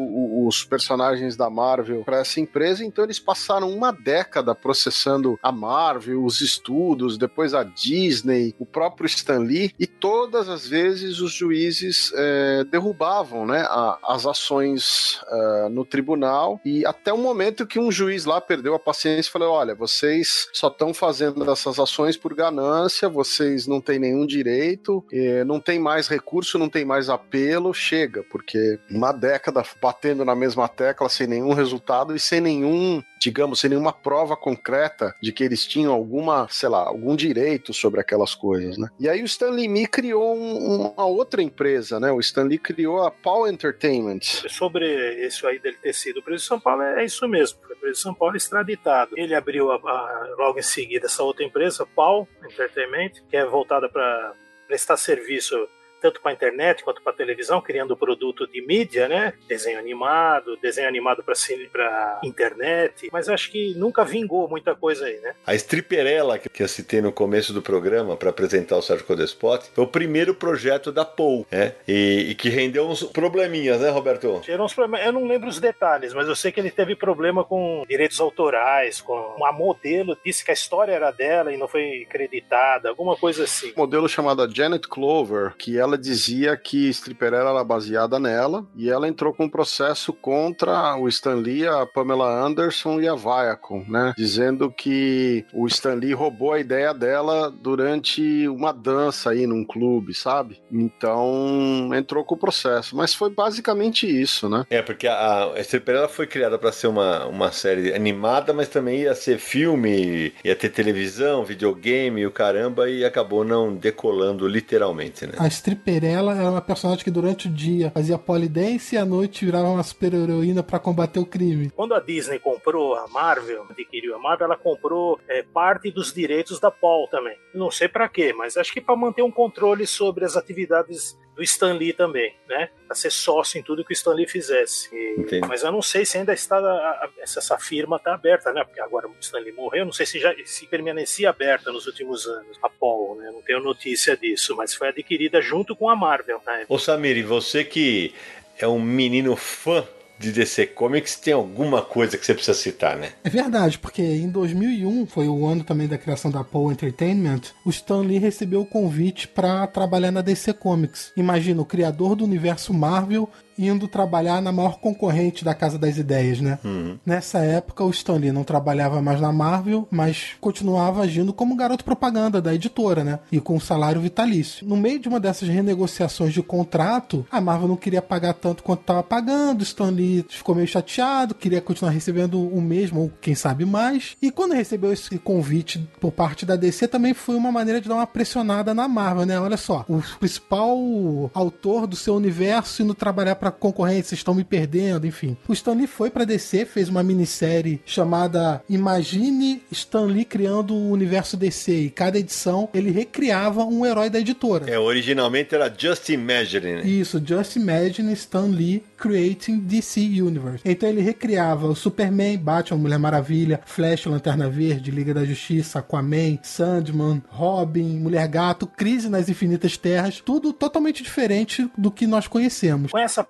os personagens da Marvel para essa empresa, então eles passaram uma década processando a Marvel, os estúdios depois a Disney, o próprio Stan Lee, e todas as vezes os juízes é, derrubavam né, a, as ações uh, no tribunal, e até o momento que um juiz lá perdeu a paciência e falou: olha, vocês só estão fazendo essas ações por ganância, vocês não têm nenhum direito, não tem mais recurso, não tem mais apelo, chega, porque uma década batendo na mesma tecla sem nenhum resultado e sem nenhum digamos, sem nenhuma prova concreta de que eles tinham alguma, sei lá, algum direito sobre aquelas coisas, né? E aí o Stanley Me criou um, uma outra empresa, né? O Stanley criou a Paul Entertainment. Sobre isso aí dele ter sido preso em São Paulo, é isso mesmo. Foi preso em São Paulo extraditado. Ele abriu a, a, logo em seguida essa outra empresa, Paul Entertainment, que é voltada para prestar serviço tanto para a internet quanto para a televisão, criando produto de mídia, né? Desenho animado, desenho animado para internet, mas acho que nunca vingou muita coisa aí, né? A Stripperella, que eu citei no começo do programa para apresentar o Sérgio Codespot, foi o primeiro projeto da Paul, né? E, e, que rendeu uns probleminhas, né, Roberto? Gerou uns problemas, eu não lembro os detalhes, mas eu sei que ele teve problema com direitos autorais, com uma modelo disse que a história era dela e não foi creditada, alguma coisa assim. Um modelo chamada Janet Clover, que ela ela dizia que Stripperella era baseada nela e ela entrou com um processo contra o Stan Lee, a Pamela Anderson e a Viacom, né? Dizendo que o Stan Lee roubou a ideia dela durante uma dança aí num clube, sabe? Então entrou com o processo, mas foi basicamente isso, né? É, porque a, a Stripperella foi criada para ser uma, uma série animada, mas também ia ser filme, ia ter televisão, videogame, o caramba, e acabou não decolando literalmente, né? A Strip Perella era uma personagem que durante o dia fazia polidense e à noite virava uma super-heroína para combater o crime. Quando a Disney comprou a Marvel, adquiriu a Marvel, ela comprou é, parte dos direitos da Paul também. Não sei para quê, mas acho que para manter um controle sobre as atividades do Stan Lee também, né? Para ser sócio em tudo que o Stan Lee fizesse. E, mas eu não sei se ainda está a, a, essa firma está aberta, né? Porque agora o Stan Lee morreu, não sei se já se permanecia aberta nos últimos anos. A Paul, né? Não tenho notícia disso, mas foi adquirida junto com a Marvel. Né? Ô Samir, você que é um menino fã de DC Comics tem alguma coisa que você precisa citar, né? É verdade, porque em 2001 foi o ano também da criação da Paul Entertainment. O Stan Lee recebeu o convite para trabalhar na DC Comics. Imagina o criador do universo Marvel indo trabalhar na maior concorrente da Casa das Ideias, né? Uhum. Nessa época, o Stan Lee não trabalhava mais na Marvel, mas continuava agindo como garoto propaganda da editora, né? E com um salário vitalício. No meio de uma dessas renegociações de contrato, a Marvel não queria pagar tanto quanto estava pagando, o Stan Lee ficou meio chateado, queria continuar recebendo o mesmo, ou quem sabe mais. E quando recebeu esse convite por parte da DC, também foi uma maneira de dar uma pressionada na Marvel, né? Olha só, o principal autor do seu universo indo trabalhar para concorrência, estão me perdendo, enfim. O Stan Lee foi para DC, fez uma minissérie chamada Imagine Stan Lee criando o universo DC. E cada edição ele recriava um herói da editora. É, originalmente era Just Imagine. né? Isso, Just Imagine Stan Lee Creating DC Universe. Então ele recriava o Superman, Batman, Mulher Maravilha, Flash, Lanterna Verde, Liga da Justiça, Aquaman, Sandman, Robin, Mulher Gato, Crise nas Infinitas Terras, tudo totalmente diferente do que nós conhecemos. Com essa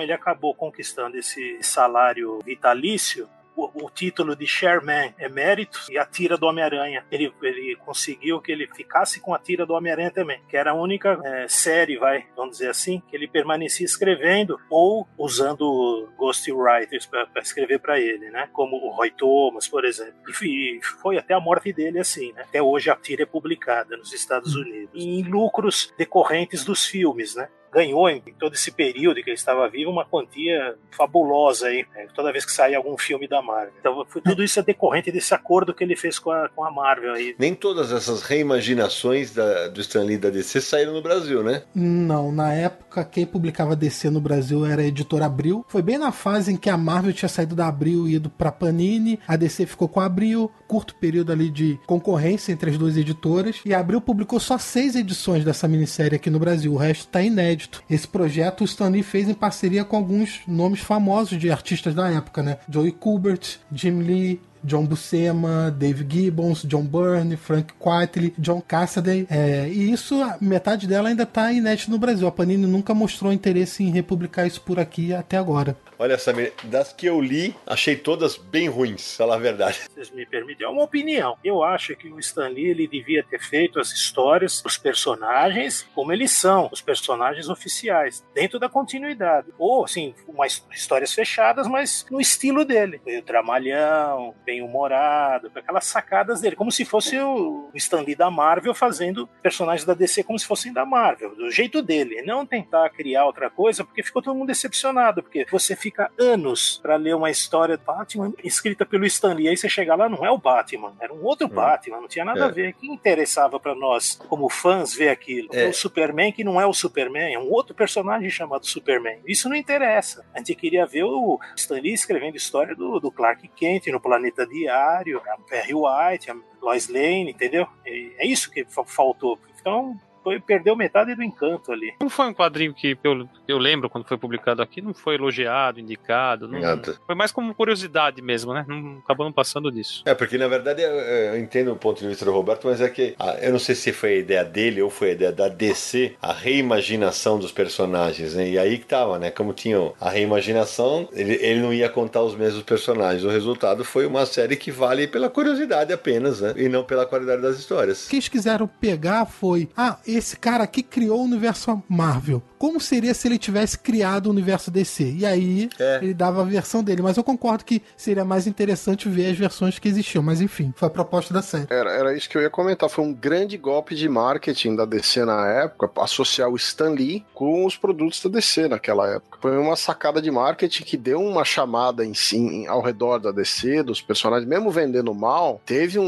ele acabou conquistando esse salário vitalício. O, o título de Chairman emérito e a tira do Homem-Aranha. Ele, ele conseguiu que ele ficasse com a tira do Homem-Aranha também, que era a única é, série, vai, vamos dizer assim, que ele permanecia escrevendo ou usando ghostwriters para escrever para ele, né? Como o Roy Thomas, por exemplo. E e foi até a morte dele assim, né? Até hoje a tira é publicada nos Estados Unidos. E em lucros decorrentes dos filmes, né? Ganhou em todo esse período que ele estava vivo uma quantia fabulosa aí, né? toda vez que saía algum filme da Marvel. Então foi, tudo isso é decorrente desse acordo que ele fez com a, com a Marvel aí. Nem todas essas reimaginações da- do Stan Lee da DC saíram no Brasil, né? Não, na época quem publicava DC no Brasil era a editora Abril. Foi bem na fase em que a Marvel tinha saído da Abril e ido pra Panini, a DC ficou com a Abril, curto período ali de concorrência entre as duas editoras, e a Abril publicou só seis edições dessa minissérie aqui no Brasil, o resto tá inédito. Esse projeto o Stan Lee fez em parceria com alguns nomes famosos de artistas da época, né? Joey Kubert, Jim Lee, John Buscema, Dave Gibbons, John Byrne, Frank Quitely, John Cassaday. É, e isso, a metade dela ainda tá inédito no Brasil. A Panini nunca mostrou interesse em republicar isso por aqui até agora. Olha, Samir, das que eu li, achei todas bem ruins, falar a verdade. vocês me permitem, é uma opinião. Eu acho que o Stan Lee ele devia ter feito as histórias, os personagens, como eles são, os personagens oficiais, dentro da continuidade. Ou, assim, umas histórias fechadas, mas no estilo dele. Meio dramalhão, bem humorado, aquelas sacadas dele, como se fosse o Stan Lee da Marvel fazendo personagens da DC como se fossem da Marvel, do jeito dele. Não tentar criar outra coisa, porque ficou todo mundo decepcionado, porque você fica anos para ler uma história do Batman escrita pelo Stan Lee, aí você chega lá, não é o Batman, era um outro Batman, não tinha nada É. a ver. Que interessava para nós, como fãs, ver aquilo? É. O Superman, que não é o Superman, é um outro personagem chamado Superman. Isso não interessa. A gente queria ver o Stan Lee escrevendo história do, do Clark Kent no Planeta Diário, a Perry White, a Lois Lane, entendeu? É isso que fa- faltou. Então, foi, perdeu metade do encanto ali. Não foi um quadrinho que eu, eu lembro quando foi publicado aqui, não foi elogiado, indicado. Não, Nada. foi mais como curiosidade mesmo, né? Não, acabou não passando disso. É, porque na verdade eu, eu entendo o ponto de vista do Roberto, mas é que ah, eu não sei se foi a ideia dele ou foi a ideia da DC, a reimaginação dos personagens, né? E aí que tava, né? Como tinha a reimaginação, ele, ele não ia contar os mesmos personagens. O resultado foi uma série que vale pela curiosidade apenas, né? E não pela qualidade das histórias. O que eles quiseram pegar foi: ah, esse cara aqui criou o universo Marvel. Como seria se ele tivesse criado o universo DC? E aí É. ele dava a versão dele. Mas eu concordo que seria mais interessante ver as versões que existiam. Mas enfim, foi a proposta da série. Era, era isso que eu ia comentar. Foi um grande golpe de marketing da DC na época, associar o Stan Lee com os produtos da DC naquela época. Foi uma sacada de marketing que deu uma chamada em si, ao redor da DC, dos personagens, mesmo vendendo mal, teve um,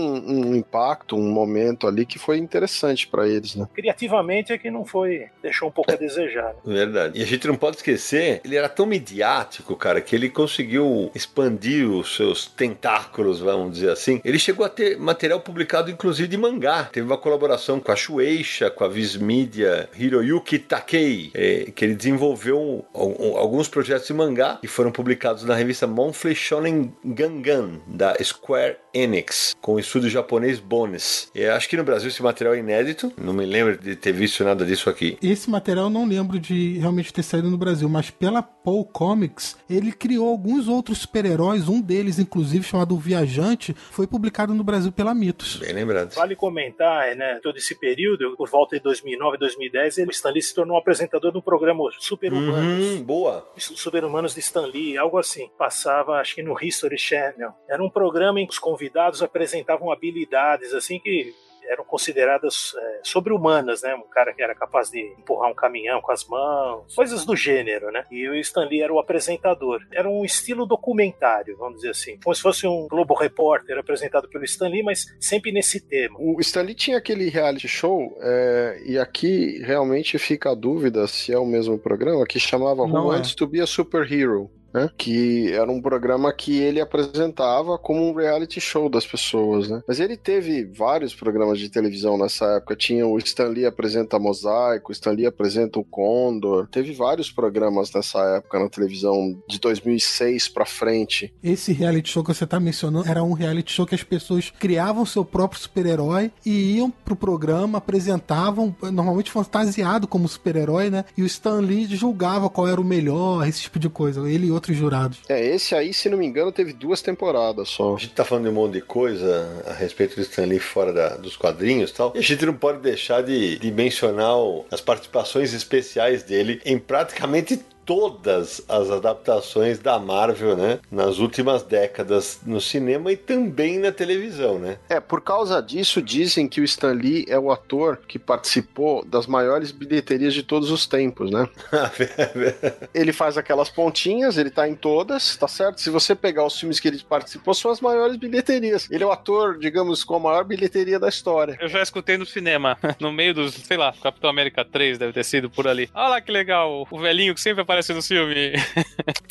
um impacto, um momento ali que foi interessante pra eles, né? Criativamente é que não foi. deixou um pouco a desejar. Né? Verdade. E a gente não pode esquecer, ele era tão midiático, cara, que ele conseguiu expandir os seus tentáculos, vamos dizer assim. Ele chegou a ter material publicado, inclusive, de mangá. Teve uma colaboração com a Shueisha, com a Viz Media, Hiroyuki Takei, eh, que ele desenvolveu al- alguns projetos de mangá que foram publicados na revista Monthly Shonen Gangan, da Square Enix, com o estúdio japonês Bones. E acho que no Brasil esse material é inédito, não me lembro de ter visto nada disso aqui. Esse material eu não lembro de realmente ter saído no Brasil, mas pela Paul Comics, ele criou alguns outros super-heróis, um deles, inclusive, chamado Viajante, foi publicado no Brasil pela Mitos. Bem lembrado. Vale comentar, né, todo esse período, por volta de 2009, 2010, ele, Stan Lee se tornou apresentador do programa Super Humanos. Uhum, boa. Super Humanos de Stan Lee, algo assim. Passava, acho que no History Channel. Era um programa em que os convidados apresentavam habilidades, assim, que eram consideradas é, sobre-humanas, né? Um cara que era capaz de empurrar um caminhão com as mãos, coisas do gênero, né? E o Stan Lee era o apresentador. Era um estilo documentário, vamos dizer assim. Como se fosse um Globo Repórter apresentado pelo Stan Lee, mas sempre nesse tema. O Stan Lee tinha aquele reality show, é, e aqui realmente fica a dúvida se é o mesmo programa, que chamava Não Who é. Wants to Be a Superhero. Né? Que era um programa que ele apresentava como um reality show das pessoas, né? Mas ele teve vários programas de televisão nessa época. Tinha o Stan Lee apresenta Mosaico, o Stan Lee apresenta o Condor. Teve vários programas nessa época na televisão de 2006 pra frente. Esse reality show que você tá mencionando era um reality show que as pessoas criavam seu próprio super-herói e iam pro programa, apresentavam, normalmente fantasiado como super-herói, né? E o Stan Lee julgava qual era o melhor, esse tipo de coisa. Ele e outros jurados. É, esse aí, se não me engano, teve duas temporadas só. A gente tá falando de um monte de coisa a respeito do Stan Lee fora da- dos quadrinhos e tal. E a gente não pode deixar de, de mencionar o- as participações especiais dele em praticamente todas as adaptações da Marvel, né? Nas últimas décadas no cinema e também na televisão, né? É, por causa disso, dizem que o Stan Lee é o ator que participou das maiores bilheterias de todos os tempos, né? ele faz aquelas pontinhas, ele tá em todas, tá certo? Se você pegar os filmes que ele participou, são as maiores bilheterias. Ele é o ator, digamos, com a maior bilheteria da história. Eu já escutei no cinema, no meio dos, sei lá, Capitão América 3 deve ter sido por ali. Olha lá que legal, o velhinho que sempre aparece no filme.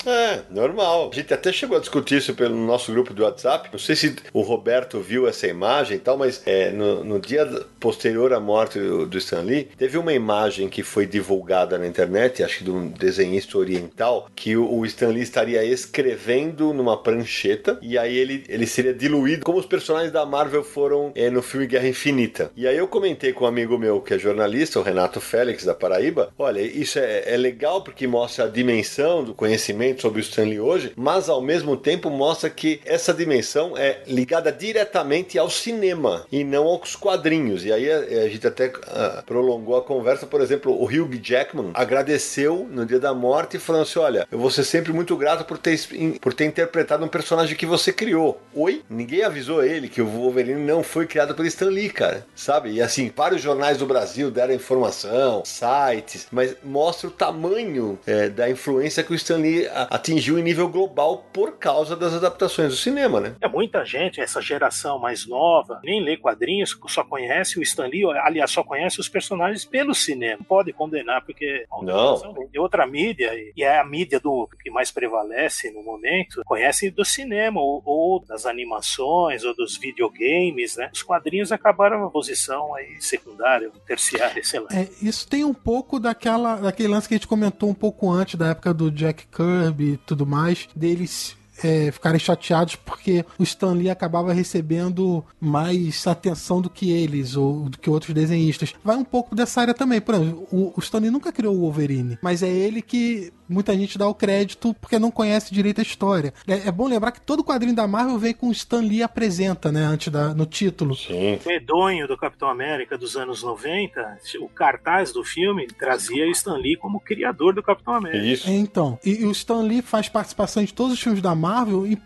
É, normal. A gente até chegou a discutir isso pelo nosso grupo do WhatsApp. Não sei se o Roberto viu essa imagem e tal, mas é, no, no dia posterior à morte do, do Stan Lee, teve uma imagem que foi divulgada na internet, acho que de um desenhista oriental, que o, o Stan Lee estaria escrevendo numa prancheta e aí ele, ele seria diluído como os personagens da Marvel foram é, no filme Guerra Infinita. E aí eu comentei com um amigo meu que é jornalista, o Renato Félix, da Paraíba, olha, isso é, é legal porque mostra a dimensão do conhecimento sobre o Stan Lee hoje, mas ao mesmo tempo mostra que essa dimensão é ligada diretamente ao cinema e não aos quadrinhos. E aí a, a gente até ah, prolongou a conversa, por exemplo, o Hugh Jackman agradeceu no dia da morte falando assim, olha, eu vou ser sempre muito grato por ter, por ter interpretado um personagem que você criou. Oi? Ninguém avisou ele que o Wolverine não foi criado pelo Stan Lee, cara. Sabe? E assim, vários jornais do Brasil deram informação, sites, mas mostra o tamanho é, da influência que o Stan Lee atingiu em nível global por causa das adaptações do cinema, né? É muita gente, essa geração mais nova, nem lê quadrinhos, só conhece o Stan Lee, aliás, só conhece os personagens pelo cinema. Não pode condenar, porque Não. é outra mídia, e é a mídia do que mais prevalece no momento, conhece do cinema, ou, ou das animações, ou dos videogames, né? Os quadrinhos acabaram uma posição aí secundária, terciária, sei lá. É, isso tem um pouco daquela, daquele lance que a gente comentou um pouco antes, da época do Jack Kirby e tudo mais, deles é, ficarem chateados porque o Stan Lee acabava recebendo mais atenção do que eles, ou do que outros desenhistas. Vai um pouco dessa área também. Por exemplo, o, o Stan Lee nunca criou o Wolverine, mas é ele que muita gente dá o crédito porque não conhece direito a história. É, é bom lembrar que todo quadrinho da Marvel vem com o Stan Lee apresenta, né, antes da, no título. Sim. O medonho do Capitão América dos anos 90, o cartaz do filme trazia Stan Lee como criador do Capitão América. Isso. É, então. E, e o Stan Lee faz participação de todos os filmes da Marvel, e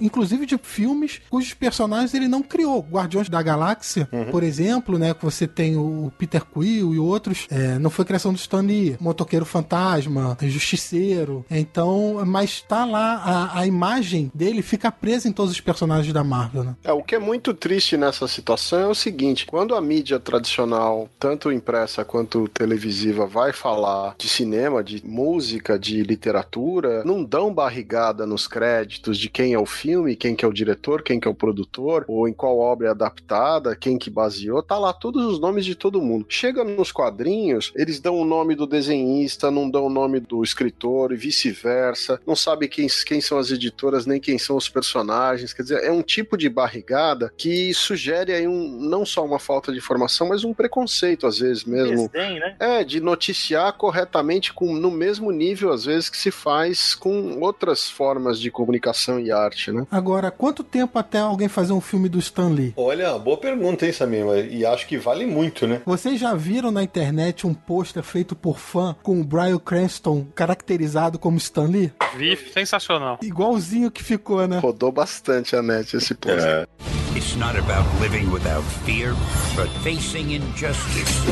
inclusive de filmes cujos personagens ele não criou. Guardiões da Galáxia, por exemplo, né? Que você tem o Peter Quill e outros. é, não foi criação do Stan Lee. Motoqueiro Fantasma, Justiceiro. Então, mas tá lá, a, a imagem dele fica presa em todos os personagens da Marvel, né? É, o que é muito triste nessa situação é o seguinte: quando a mídia tradicional, tanto impressa quanto televisiva, vai falar de cinema, de música, de literatura, não dão barrigada nos créditos de quem é o filme, quem que é o diretor, quem que é o produtor, ou em qual obra é adaptada, quem que baseou, tá lá todos os nomes de todo mundo. Chega nos quadrinhos, eles dão o nome do desenhista, não dão o nome do escritor e vice-versa, não sabe quem, quem são as editoras nem quem são os personagens, quer dizer, é um tipo de barrigada que sugere aí um, não só uma falta de informação, mas um preconceito às vezes mesmo. Desdém, né? É, de noticiar corretamente com, no mesmo nível, às vezes, que se faz com outras formas de comunicação e arte, né? Agora, quanto tempo até alguém fazer um filme do Stan Lee? Olha, boa pergunta, hein, Samir? Mas- E acho que vale muito, né? Vocês já viram na internet um pôster feito por fã com o Bryan Cranston caracterizado como Stan Lee? Vi, sensacional. Igualzinho que ficou, né? Rodou bastante a net esse post. É. It's not about living without fear, but facing injustice.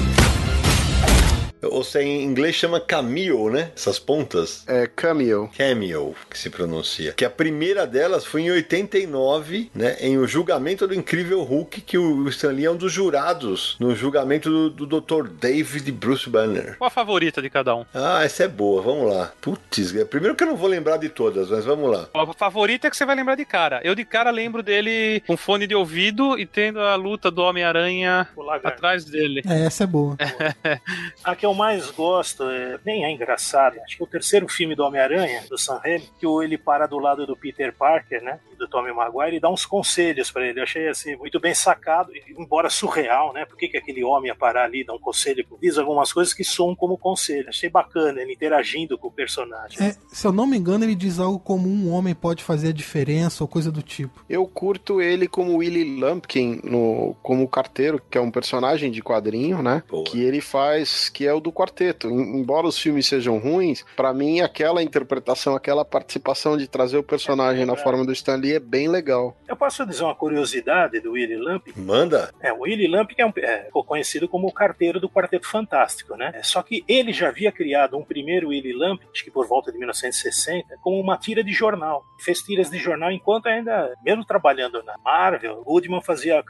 Ou se em inglês chama cameo, né? Essas pontas. É Cameo. Cameo, que se pronuncia. Que a primeira delas foi em 89, né? Em O Julgamento do Incrível Hulk, que o Stan Lee é um dos jurados no julgamento do, do Dr. David Bruce Banner. Qual a favorita de cada um? Ah, essa é boa, vamos lá. Putz, é, primeiro que eu não vou lembrar de todas, mas vamos lá. A favorita é que você vai lembrar de cara. Eu de cara lembro dele com fone de ouvido e tendo a luta do Homem-Aranha atrás dele. É, essa é boa. A que eu mais gosto, é, nem é engraçado, acho que é o terceiro filme do Homem-Aranha, do Sam Raimi, que o- ele para do lado do Peter Parker, né, do Tommy Maguire, e dá uns conselhos pra ele. Eu achei, assim, muito bem sacado, embora surreal, né, por que, que aquele homem ia parar ali, dar um conselho, diz algumas coisas que soam como conselho. Achei bacana ele interagindo com o personagem. É, se eu não me engano, ele diz algo como um homem pode fazer a diferença ou coisa do tipo. Eu curto ele como Willie Lumpkin, no, como carteiro, que é um personagem de quadrinho, né? Boa. Que ele faz, que é o do quarteto. Em- Embora os filmes sejam ruins, pra mim aquela interpretação, aquela participação de trazer o personagem na forma do Stan Lee é bem legal. Eu posso dizer uma curiosidade do Willie Lamp? Manda? É, o Willie Lamp é, um, é ficou conhecido como o carteiro do Quarteto Fantástico, né? É, só que ele já havia criado um primeiro Willie Lamp, acho que por volta de 1960, como uma tira de jornal. Fez tiras de jornal enquanto ainda, mesmo trabalhando na Marvel, o Goodman fazia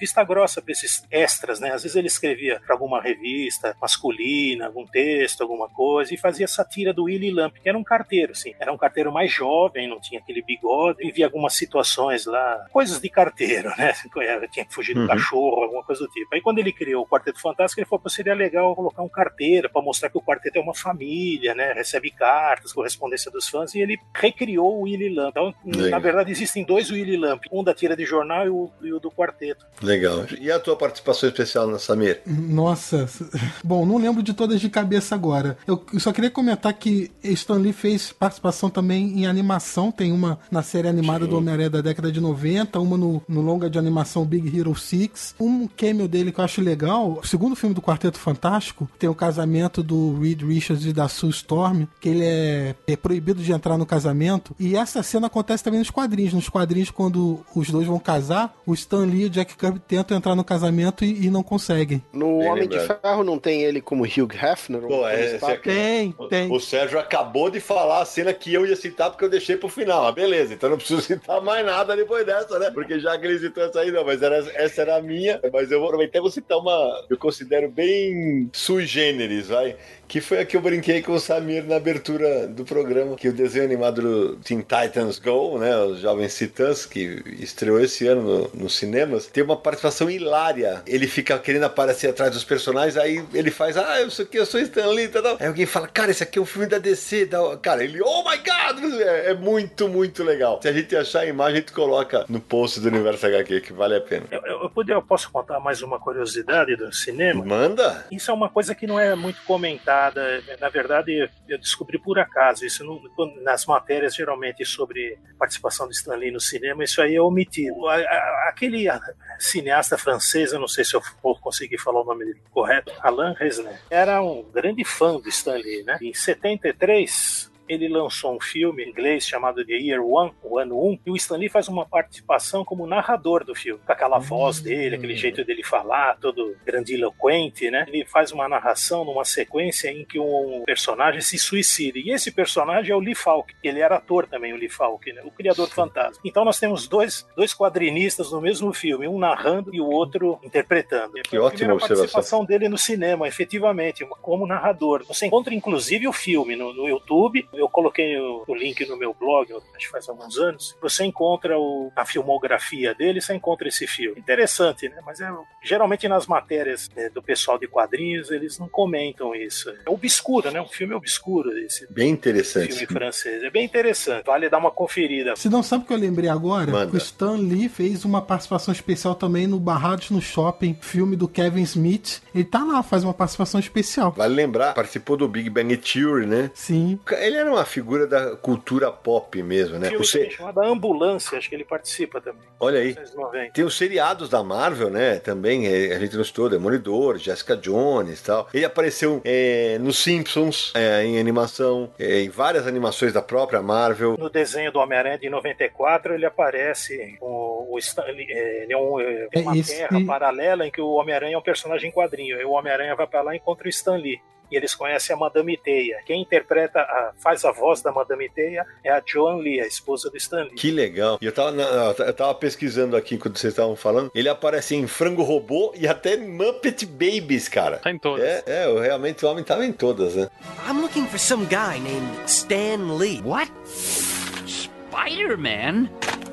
vista grossa para esses extras, né? Às vezes ele escrevia para alguma revista masculina, algum texto, alguma coisa, e fazia essa tira do Willie Lamp, que era um carteiro, assim. Era um carteiro mais jovem, não tinha aquele bigode, vivia algumas situações lá, coisas de carteiro, né? Tinha que fugir do Uhum. cachorro, alguma coisa do tipo. Aí quando ele criou o Quarteto Fantástico, ele falou que seria legal colocar um carteiro para mostrar que o quarteto é uma família, né? Recebe cartas, correspondência dos fãs, e ele recriou o Willie Lamp. Então, Legal. na verdade, existem dois Willie Lamp, um da tira de jornal e o, e o do quarteto. Legal. E a tua participação especial na Samir? Nossa, bom, não lembro de todas de cabeça agora. Eu só queria comentar que Stan Lee fez participação também em animação. Tem uma na série animada do Homem-Aranha da década de 90, uma no, no longa de animação Big Hero 6. Um cameo dele que eu acho legal, o segundo filme do Quarteto Fantástico, tem o casamento do Reed Richards e da Sue Storm, que ele é, é proibido de entrar no casamento. E essa cena acontece também nos quadrinhos. Nos quadrinhos, quando os dois vão casar, o Stan Lee e o Jack Kirby tentam entrar no casamento e, e não conseguem. No Homem de. Ferro não tem ele como Hugh Hefner? Pô, é, você- Tem, tem. O Sérgio acabou de falar a cena que eu ia citar porque eu deixei pro final. Ah, beleza, então não preciso citar mais nada depois dessa, né? Porque já que ele citou essa aí, não, mas era, essa era a minha. Mas eu vou aproveitar e vou citar uma eu considero bem sui generis, vai. Que foi a que eu brinquei com o Samir na abertura do programa, que o desenho animado do Teen Titans Go, né? Os Jovens Titãs, que estreou esse ano no- nos cinemas, tem uma participação hilária. Ele fica querendo aparecer atrás dos personagens, aí ele faz, ah, eu sou aqui, eu sou Stan Lee, e tal. Aí alguém fala, cara, esse aqui é um filme da DC. da- Cara, ele, oh my god! É, é muito, muito legal. Se a gente achar a imagem, a gente coloca no post do Universo HQ, que vale a pena. Eu, eu, eu eu posso contar mais uma curiosidade do cinema? Manda! Isso é uma coisa que não é muito comentada. Na verdade, eu descobri por acaso. Isso não- nas matérias, geralmente, sobre participação de Stan Lee no cinema, isso aí é omitido. Aquele cineasta francês, eu não sei se eu vou conseguir falar o nome dele correto, Alain Resnais, era um grande fã do Stan Lee. Né? Em 73, ele lançou um filme em inglês chamado The Year One, o ano 1, e o Stan Lee faz uma participação como narrador do filme, com aquela voz dele, aquele jeito dele falar, todo grandiloquente, né? Ele faz uma narração numa sequência em que um personagem se suicida, e esse personagem é o Lee Falk, ele era ator também, o Lee Falk, né? o criador do Fantasma. Então nós temos dois, dois quadrinistas no mesmo filme, um narrando e o outro interpretando. Que Foi a ótima primeira observação. participação dele no cinema, efetivamente, como narrador. Você encontra inclusive o filme no, no YouTube. Eu coloquei o, o link no meu blog, acho que faz alguns anos. Você encontra o- a filmografia dele, você encontra esse filme. Interessante, né? Mas é, geralmente nas matérias né, do pessoal de quadrinhos, eles não comentam isso. É obscuro, né? Um filme obscuro esse Bem interessante. filme francês. É bem interessante. Vale dar uma conferida. Se não sabe o que eu lembrei agora, Manda. o Stan Lee fez uma participação especial também no Barrados no Shopping, filme do Kevin Smith. Ele tá lá, faz uma participação especial. Vale lembrar, participou do Big Bang Theory, né? Sim. Ele era era uma figura da cultura pop mesmo, né? filme O chamado Ambulância, acho que ele participa também. Olha aí. 1990. Tem os seriados da Marvel, né? Também é, a gente não estou, Demolidor, Jessica Jones e tal. Ele apareceu é, nos Simpsons, é, em animação, é, em várias animações da própria Marvel. No desenho do Homem-Aranha de 94, ele aparece com o Stanley. é, Ele é, um, é, tem uma É, terra paralela em que o Homem-Aranha é um personagem em quadrinho. E o Homem-Aranha vai pra lá e encontra o Stan Lee. E eles conhecem a Madame Teia. Quem interpreta, a- faz a voz da Madame Teia é a Joan Lee, a esposa do Stan Lee. Que legal. E eu tava, na- eu tava pesquisando aqui enquanto vocês estavam falando. Ele aparece em Frango Robô e até Muppet Babies, cara. Tá em todas. É, é, realmente o homem tava em todas, né? I'm looking for some guy named Stan Lee. What? Spider-Man?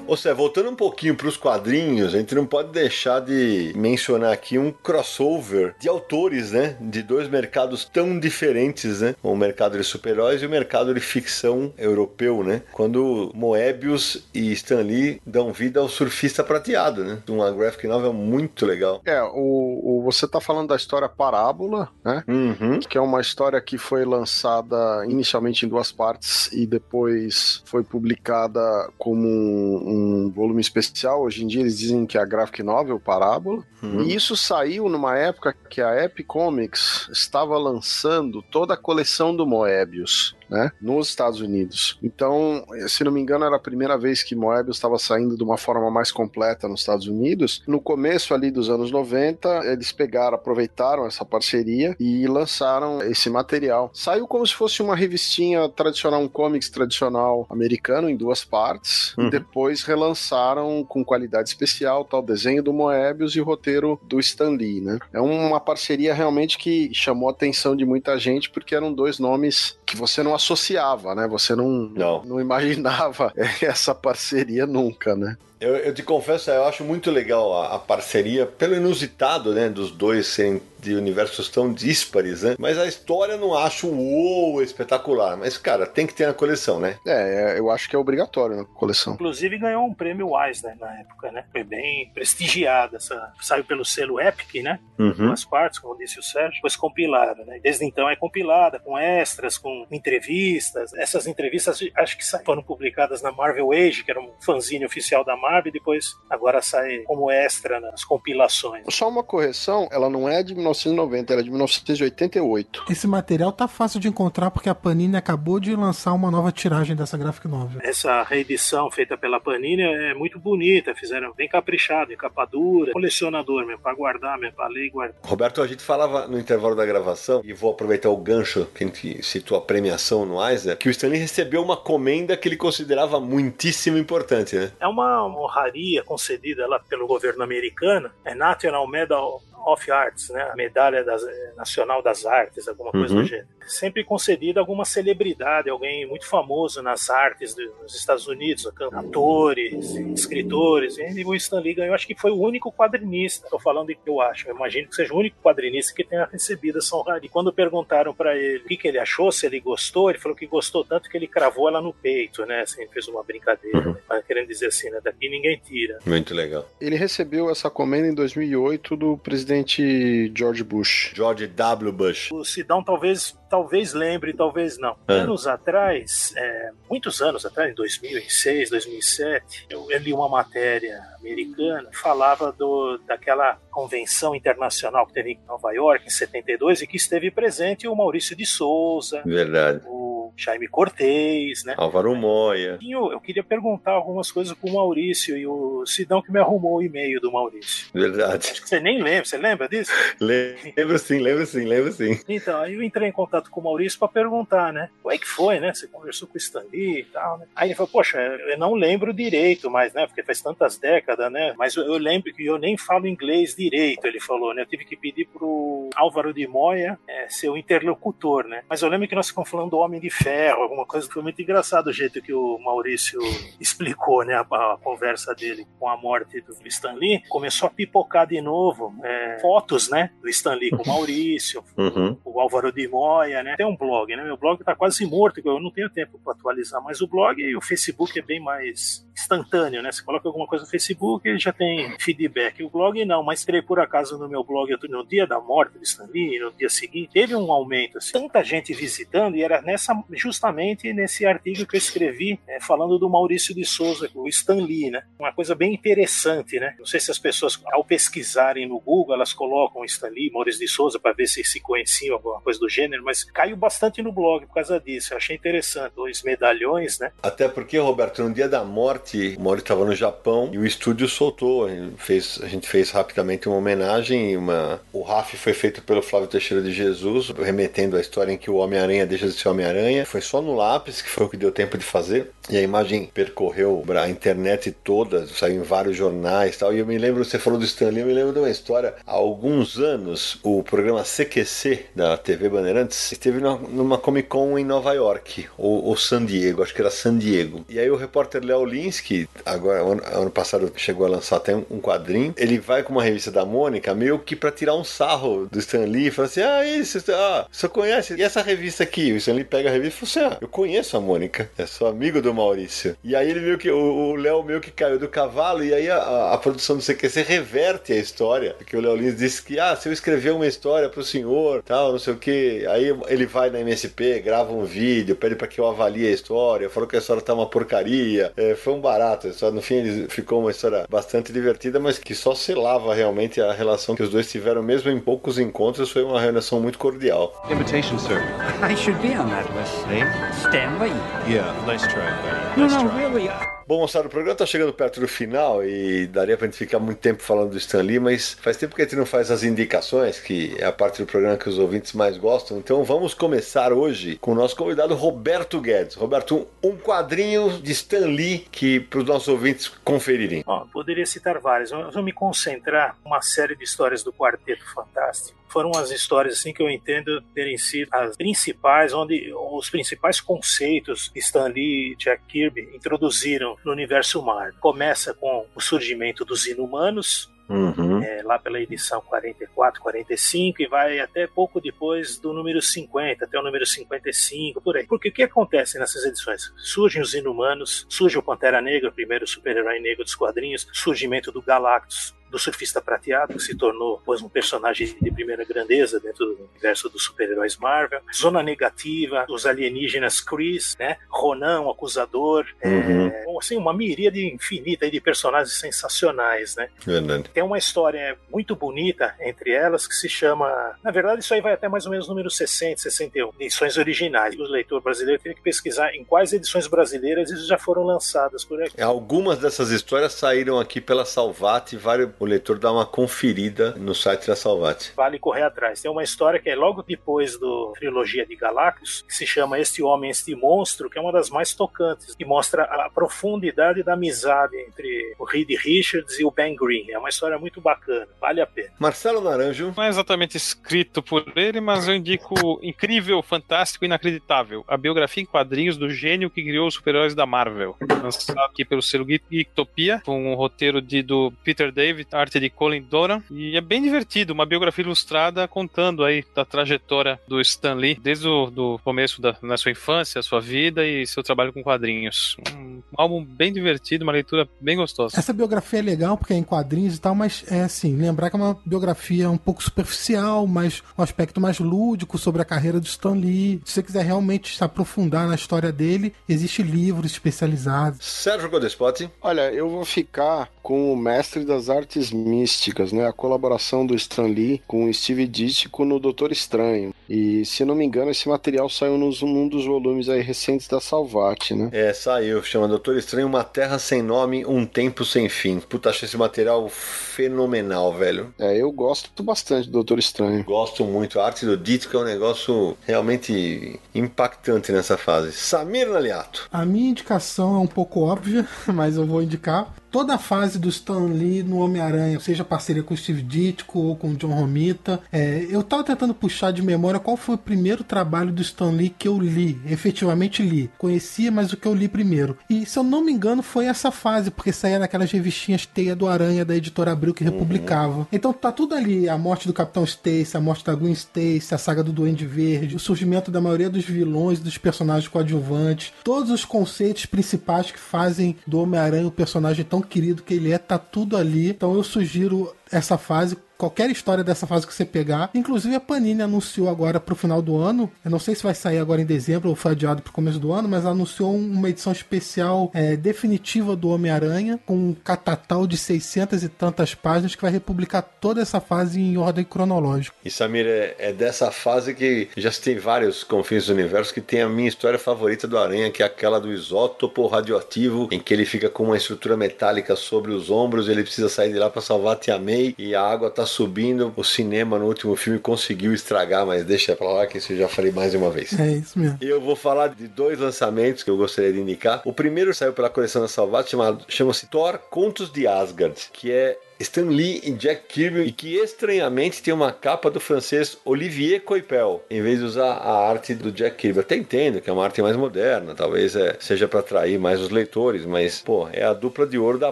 Ou seja, voltando um pouquinho para os quadrinhos, a gente não pode deixar de mencionar aqui um crossover de autores, né? De dois mercados tão diferentes, né? O mercado de super-heróis e o mercado de ficção europeu, né? Quando Moebius e Stan Lee dão vida ao surfista prateado, né? Uma graphic novel muito legal. É, o, o- você tá falando da história Parábola, né? Uhum. Que é uma história que foi lançada inicialmente em duas partes e depois foi publicada como um, um volume especial. Hoje em dia eles dizem que é a graphic novel Parábola. Uhum. E isso saiu numa época que a Epic Comics estava lançando toda a coleção do Moebius. Né, nos Estados Unidos. Então, se não me engano, era a primeira vez que Moebius estava saindo de uma forma mais completa nos Estados Unidos. No começo ali dos anos 90, eles pegaram, aproveitaram essa parceria e lançaram esse material. Saiu como se fosse uma revistinha tradicional, um comics tradicional americano em duas partes. Uhum. E depois relançaram com qualidade especial, tal desenho do Moebius e o roteiro do Stan Lee, né? É uma parceria realmente que chamou a atenção de muita gente porque eram dois nomes que você não associava, né? Você não, Não. não imaginava essa parceria nunca, né? Eu, eu te confesso, eu acho muito legal a, a parceria, pelo inusitado, né, dos dois serem de universos tão díspares, né? Mas a história eu não acho uou, espetacular. Mas, cara, tem que ter na coleção, né? É, é, eu acho que é obrigatório na coleção. Inclusive ganhou um prêmio Eisner na época, né? Foi bem prestigiada. Essa, saiu pelo selo Epic, né? Uhum. Duas partes, como disse o Sérgio, depois compilada, né? Desde então é compilada, com extras, com entrevistas. Essas entrevistas acho que foram publicadas na Marvel Age, que era um fanzine oficial da Marvel, e depois agora sai como extra nas compilações. Só uma correção, ela não é de 1990, ela é de 1988. Esse material tá fácil de encontrar porque a Panini acabou de lançar uma nova tiragem dessa graphic novel. Essa reedição feita pela Panini é muito bonita, fizeram bem caprichado, em capa dura, colecionador mesmo, pra guardar mesmo, pra ler e guardar. Roberto, a gente falava no intervalo da gravação, e vou aproveitar o gancho que a gente citou a premiação no Eisner, que o Stanley recebeu uma comenda que ele considerava muitíssimo importante, né? É uma honraria concedida lá pelo governo americano, é National Medal of Arts, né? A medalha das- eh, nacional das artes, alguma coisa Uhum. do gênero. Sempre concedida a alguma celebridade, alguém muito famoso nas artes do- dos Estados Unidos, atores, escritores. E o Stan Lee ganhou, acho que foi o único quadrinista. Estou falando de que eu acho, eu imagino que seja o único quadrinista que tenha recebido essa honraria. E quando perguntaram para ele o que, que ele achou, se ele gostou, ele falou que gostou tanto que ele cravou ela no peito, né? Assim, fez uma brincadeira, Uhum. né? querendo dizer assim, né? Daqui ninguém tira. Muito legal. Ele recebeu essa comenda em 2008 do presidente George Bush. George W. Bush. O Sidão talvez, talvez lembre, talvez não. É. Anos atrás, é, muitos anos atrás, em 2006, 2007, eu, li uma matéria americana que falava do, daquela convenção internacional que teve em Nova York em 72 e que esteve presente o Maurício de Souza, Verdade. o Jaime Cortez, né? Álvaro Moia. Eu, queria perguntar algumas coisas pro Maurício e o Sidão que me arrumou o e-mail do Maurício. Verdade. Você nem lembra, você lembra disso? Lembro sim, lembro sim, lembro sim. Então, aí eu entrei em contato com o Maurício para perguntar, né? Como é que foi, né? Você conversou com o Stan Lee e tal, né? Aí ele falou, poxa, eu não lembro direito mais, né? Porque faz tantas décadas, né? Mas eu, eu lembro que eu nem falo inglês direito, ele falou, né? Eu tive que pedir pro Álvaro de Moya é, ser o interlocutor, né? Mas eu lembro que nós ficamos falando do Homem de Ferro, alguma coisa que foi muito engraçado o jeito que o Maurício explicou, né? A, a conversa dele com a morte do Stan Lee. Começou a pipocar de novo é, fotos, né? Do Stan Lee com o Maurício, Uhum. o Álvaro de Moya, né? Tem um blog, né? Meu blog tá quase morto, eu não tenho tempo para atualizar, mas o blog e o Facebook é bem mais instantâneo, né? Você coloca alguma coisa no Facebook e já tem feedback. O blog não, mas entrei por acaso no meu blog no dia da morte do Stan Lee, no dia seguinte, teve um aumento, assim, tanta gente visitando e era nessa justamente nesse artigo que eu escrevi é, falando do Maurício de Souza, o Stan Lee, né? Uma coisa bem interessante, né? Não sei se as pessoas, ao pesquisarem no Google, elas colocam Stan Lee, Maurício de Souza, para ver se se conheciam, alguma coisa do gênero, mas caiu bastante no blog por causa disso. Eu achei interessante. Dois medalhões, né? Até porque, Roberto, no dia da morte, o Maurício estava no Japão e o estúdio soltou. A gente fez, a gente fez rapidamente uma homenagem. Uma... O RAF foi feito pelo Flávio Teixeira de Jesus, remetendo à história em que o Homem-Aranha deixa de ser Homem-Aranha. Foi só no lápis, que foi o que deu tempo de fazer. E a imagem percorreu a internet toda, saiu em vários jornais e tal. E eu me lembro, você falou do Stanley, eu me lembro de uma história. Há alguns anos, o programa CQC da TV Bandeirantes esteve numa Comic Con em Nova York, ou, ou San Diego, acho que era San Diego. E aí o repórter Léo Linsky, agora ano, ano passado chegou a lançar até um quadrinho, ele vai com uma revista da Mônica, meio que para tirar um sarro do Stan Lee, fala assim: Ah, isso, ah, você conhece? E essa revista aqui? O Stan Lee pega a revista e fala assim: Ah, eu conheço a Mônica, é sou amigo do Maurício. E aí ele meio que, o Léo meio que caiu do cavalo, e aí a, a produção do CQC reverte a história, porque o Léo Lins disse que, ah, se eu escrever uma história pro senhor, tal, não sei o que, aí ele vai na MSP, grava um vídeo, pede para que eu avalie a história, falou que a história tá uma porcaria, é, foi um barato, só no fim ele ficou uma história bastante divertida, mas que só selava realmente a relação que os dois tiveram, mesmo em poucos encontros, foi uma relação muito cordial. Invitation, sir. I should be on that list. Name? Stanley. Yeah, nice try, buddy. No, Nice no, try. really. Bom, moçada, o programa tá chegando perto do final e daria pra gente ficar muito tempo falando do Stan Lee, mas faz tempo que a gente não faz as indicações, que é a parte do programa que os ouvintes mais gostam. Então vamos começar hoje com o nosso convidado Roberto Guedes. Roberto, um quadrinho de Stan Lee que para os nossos ouvintes conferirem. Ó, poderia citar várias, mas vou me concentrar uma série de histórias do Quarteto Fantástico. Foram as histórias assim que eu entendo terem sido as principais, onde os principais conceitos que Stan Lee e Jack Kirby introduziram no universo Marvel. Começa com o surgimento dos Inumanos, Uhum. é, lá pela edição 44, 45 e vai até pouco depois do número 50, até o número 55, por aí. Porque o que acontece nessas edições? Surgem os Inumanos, surge o Pantera Negra, o primeiro super-herói negro dos quadrinhos, surgimento do Galactus, do surfista prateado, que se tornou pois, um personagem de primeira grandeza dentro do universo dos super-heróis Marvel. Zona Negativa, os alienígenas Chris, né? Ronan, o acusador. Uhum. É, assim, uma miríade infinita de personagens sensacionais, né? Verdade. Tem uma história muito bonita entre elas que se chama. Na verdade, isso aí vai até mais ou menos número 60, 61, edições originais. O leitor brasileiro teve que pesquisar em quais edições brasileiras isso já foram lançadas por aqui. Algumas dessas histórias saíram aqui pela Salvati, vale o leitor dar uma conferida no site da Salvati. Vale correr atrás. Tem uma história que é logo depois do trilogia de Galactus, que se chama Este Homem, Este Monstro, que é uma das mais tocantes, que mostra a profundidade da amizade entre o Reed Richards e o Ben Green. É uma história muito bacana, vale a pena. Marcelo Naranjo. Não é exatamente escrito por ele, mas eu indico incrível, fantástico e inacreditável. A biografia em quadrinhos do gênio que criou os super-heróis da Marvel. Lançado aqui pelo selo Geektopia, com um roteiro de, do Peter David, arte de Colin Doran. E é bem divertido, uma biografia ilustrada contando aí da trajetória do Stan Lee, desde o do começo da na sua infância, sua vida e seu trabalho com quadrinhos. Um álbum bem divertido, uma leitura bem gostosa. Essa biografia é legal porque é em quadrinhos e tal, mas é assim, lembrar que é uma biografia um pouco superficial, mas um aspecto mais lúdico sobre a carreira do Stan Lee. Se você quiser realmente se aprofundar na história dele, existem livros especializados. Sérgio Godespot. Olha, eu vou ficar com o mestre das artes místicas, né? A colaboração do Stan Lee com o Steve Ditko no Doutor Estranho. E, se não me engano, esse material saiu nos, num dos volumes aí recentes da Salvati, né? É, saiu, chama Doutor Estranho, Uma Terra Sem Nome, Um Tempo Sem Fim. Puta, achei esse material fenomenal, velho. É, eu gosto bastante do Doutor Estranho. Gosto muito. A arte do Ditko é um negócio realmente impactante nessa fase. Samir Naliato. A minha indicação é um pouco óbvia, mas eu vou indicar toda a fase do Stan Lee no Homem-Aranha, seja parceria com o Steve Ditko ou com o John Romita. É, eu tava tentando puxar de memória qual foi o primeiro trabalho do Stan Lee que eu li, efetivamente li. Conhecia, mas o que eu li primeiro. E se eu não me engano, foi essa fase, porque saía naquelas revistinhas Teia do Aranha da editora Abril que republicava. Então tá tudo ali: a morte do Capitão Stacy, a morte da Gwen Stacy, a saga do Duende Verde, o surgimento da maioria dos vilões e dos personagens coadjuvantes, todos os conceitos principais que fazem do Homem-Aranha o personagem tão querido que ele é, tá tudo ali. Então eu sugiro essa fase qualquer história dessa fase que você pegar. Inclusive a Panini anunciou agora pro final do ano, eu não sei se vai sair agora em dezembro ou foi adiado pro começo do ano, mas anunciou uma edição especial é, definitiva do Homem-Aranha, com um catatal de 600 e tantas páginas que vai republicar toda essa fase em ordem cronológica. E Samir, é, é dessa fase que já se tem vários confins do universo que tem a minha história favorita do Aranha, que é aquela do isótopo radioativo, em que ele fica com uma estrutura metálica sobre os ombros, ele precisa sair de lá para salvar a Tia May e a água tá subindo. O cinema no último filme conseguiu estragar, mas deixa pra lá que isso eu já falei mais de uma vez. É isso mesmo. Eu vou falar de dois lançamentos que eu gostaria de indicar. O primeiro saiu pela coleção da Salvat, chama-se Thor Contos de Asgard, que é Stan Lee e Jack Kirby e que estranhamente tem uma capa do francês Olivier Coipel, em vez de usar a arte do Jack Kirby. Eu até entendo que é uma arte mais moderna, talvez é, seja para atrair mais os leitores, mas pô, é a dupla de ouro da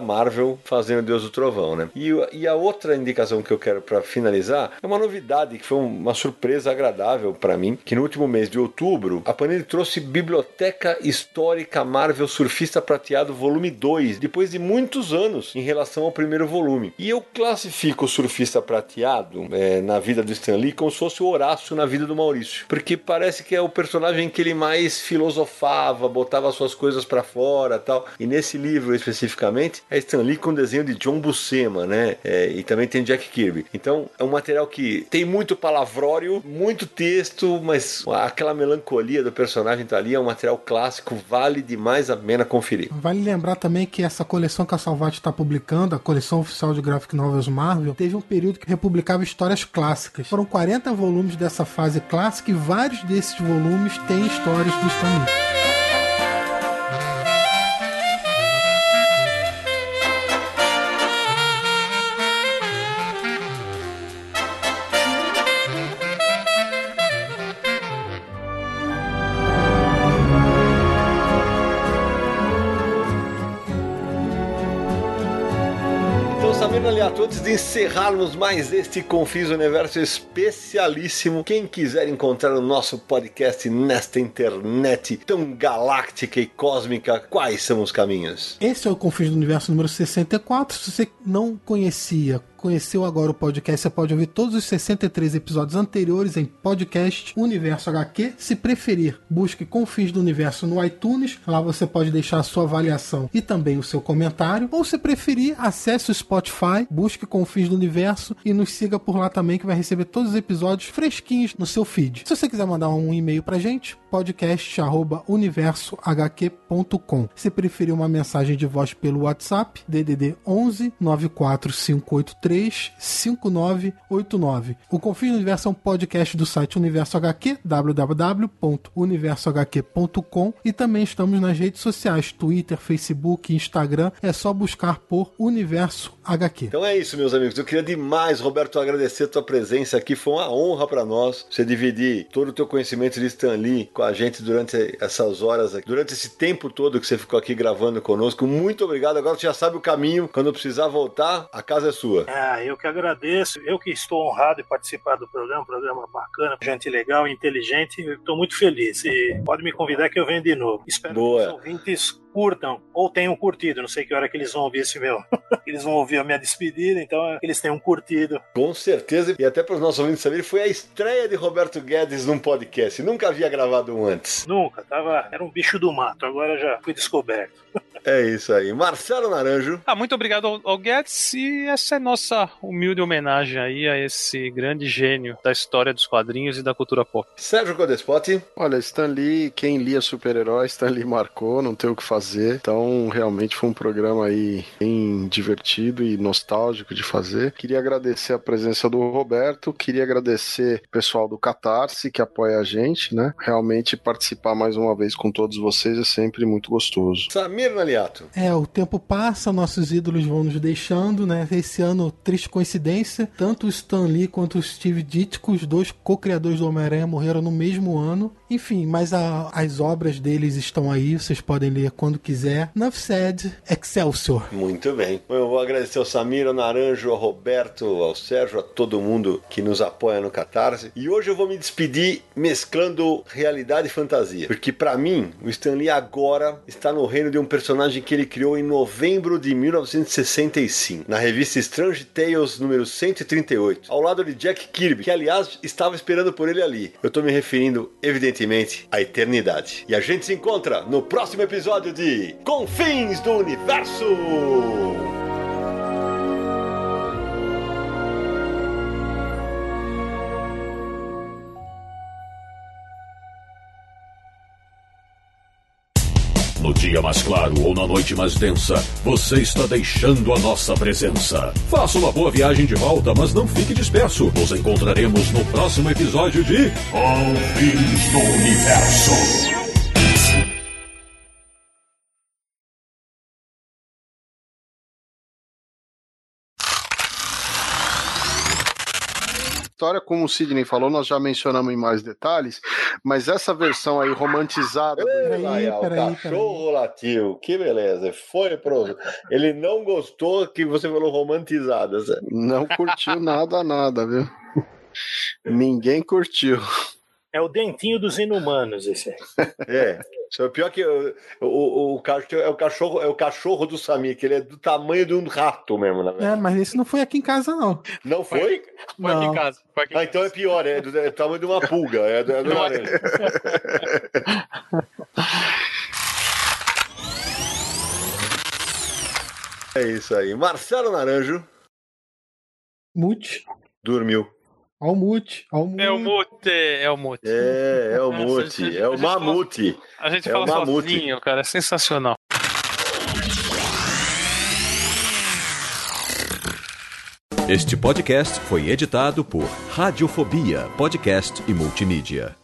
Marvel fazendo Deus do Trovão, né? E, e a outra indicação que eu quero para finalizar é uma novidade que foi uma surpresa agradável para mim, que no último mês de outubro a Panini trouxe Biblioteca Histórica Marvel Surfista Prateado volume 2, depois de muitos anos em relação ao primeiro volume. E eu classifico o surfista prateado é, na vida do Stan Lee como se fosse o Horácio na vida do Maurício. Porque parece que é o personagem que ele mais filosofava, botava suas coisas para fora tal. E nesse livro especificamente é Stan Lee com desenho de John Buscema, né? É, e também tem Jack Kirby. Então é um material que tem muito palavrório, muito texto, mas aquela melancolia do personagem tá ali, é um material clássico, vale demais a pena conferir. Vale lembrar também que essa coleção que a Salvat está publicando, a coleção oficial de Graphic Novels Marvel, teve um período que republicava histórias clássicas. Foram 40 volumes dessa fase clássica e vários desses volumes têm histórias do Stan Lee. De encerrarmos mais este Confis Universo especialíssimo, quem quiser encontrar o nosso podcast nesta internet tão galáctica e cósmica, quais são os caminhos? Esse é o Confis do Universo número 64. Se você não conhecia conheceu agora o podcast, você pode ouvir todos os 63 episódios anteriores em podcast Universo HQ. Se preferir, busque Confins do Universo no iTunes. Lá você pode deixar a sua avaliação e também o seu comentário. Ou se preferir, acesse o Spotify, busque Confins do Universo e nos siga por lá também, que vai receber todos os episódios fresquinhos no seu feed. Se você quiser mandar um e-mail pra gente, podcast@universohq.com. Se preferir uma mensagem de voz pelo WhatsApp, DDD 11 94583 5989. O Confins do Universo é um podcast do site Universo HQ, www.universohq.com e também estamos nas redes sociais, Twitter, Facebook, Instagram. É só buscar por Universo HQ. Então é isso, meus amigos. Eu queria demais, Roberto, agradecer a tua presença aqui. Foi uma honra para nós você dividir todo o teu conhecimento de Stan Lee com a gente durante essas horas, aqui, durante esse tempo todo que você ficou aqui gravando conosco. Muito obrigado. Agora você já sabe o caminho. Quando precisar voltar, a casa é sua. Ah, eu que agradeço. Eu que estou honrado de participar do programa, um programa bacana, gente legal, inteligente. Estou muito feliz. E pode me convidar que eu venho de novo. Espero Boa. que os ouvintes curtam ou tenham curtido. Não sei que hora que eles vão ouvir esse meu. eles vão ouvir a minha despedida, então é eles tenham curtido. Com certeza. E até para os nossos ouvintes saberem, foi a estreia de Roberto Guedes num podcast. Nunca havia gravado um antes. Nunca. Tava... Era um bicho do mato. Agora já fui descoberto. É isso aí. Marcelo Naranjo. Ah, muito obrigado ao, ao Guedes e essa é nossa humilde homenagem aí a esse grande gênio da história dos quadrinhos e da cultura pop. Sérgio Codespot. Olha, Stan Lee, quem lia super-herói, Stan Lee marcou, não tem o que fazer. Então, realmente foi um programa aí bem divertido e nostálgico de fazer. Queria agradecer a presença do Roberto, queria agradecer o pessoal do Catarse que apoia a gente, né? Realmente participar mais uma vez com todos vocês é sempre muito gostoso. Samir Nali é, o tempo passa, nossos ídolos vão nos deixando, né? Esse ano, triste coincidência, tanto o Stan Lee quanto o Steve Ditko, os dois co-criadores do Homem-Aranha, morreram no mesmo ano. Enfim, mas a, as obras deles estão aí, vocês podem ler quando quiser. Nuff said, Excelsior. Muito bem. Eu vou agradecer ao Samir, ao Naranjo, ao Roberto, ao Sérgio, a todo mundo que nos apoia no Catarse. E hoje eu vou me despedir mesclando realidade e fantasia. Porque para mim, o Stan Lee agora está no reino de um personagem personagem que ele criou em novembro de 1965, na revista Strange Tales número 138, ao lado de Jack Kirby, que aliás estava esperando por ele ali. Eu tô me referindo, evidentemente, à eternidade. E a gente se encontra no próximo episódio de Confins do Universo! Dia mais claro ou na noite mais densa, você está deixando a nossa presença. Faça uma boa viagem de volta, mas não fique disperso. Nos encontraremos no próximo episódio de Confins do Universo. História, como o Sidney falou, nós já mencionamos em mais detalhes, mas essa versão aí romantizada. do- Peraí, o cachorro latiu, que beleza. Foi pro. Ele não gostou que você falou romantizada. Não curtiu nada, nada, viu? Ninguém curtiu. É o dentinho dos inumanos, esse aí. É. Só pior que o, o, o é o cachorro é o cachorro do Samir, que ele é do tamanho de um rato mesmo, na verdade. É, mas esse não foi aqui em casa, não. Não foi? Foi aqui em Não. casa. Foi aqui em Ah, então é pior, é do, é do tamanho de uma pulga, é do, é do laranja. É isso aí. Marcelo Naranjo Mute. dormiu. Ó o mute. O mute. É o mute, é o mute. É, é o Nossa, a mute, gente- é a o gente fala- mamute. A gente É fala o mamute. sozinho, cara, é sensacional. Este podcast foi editado por Radiofobia, podcast e multimídia.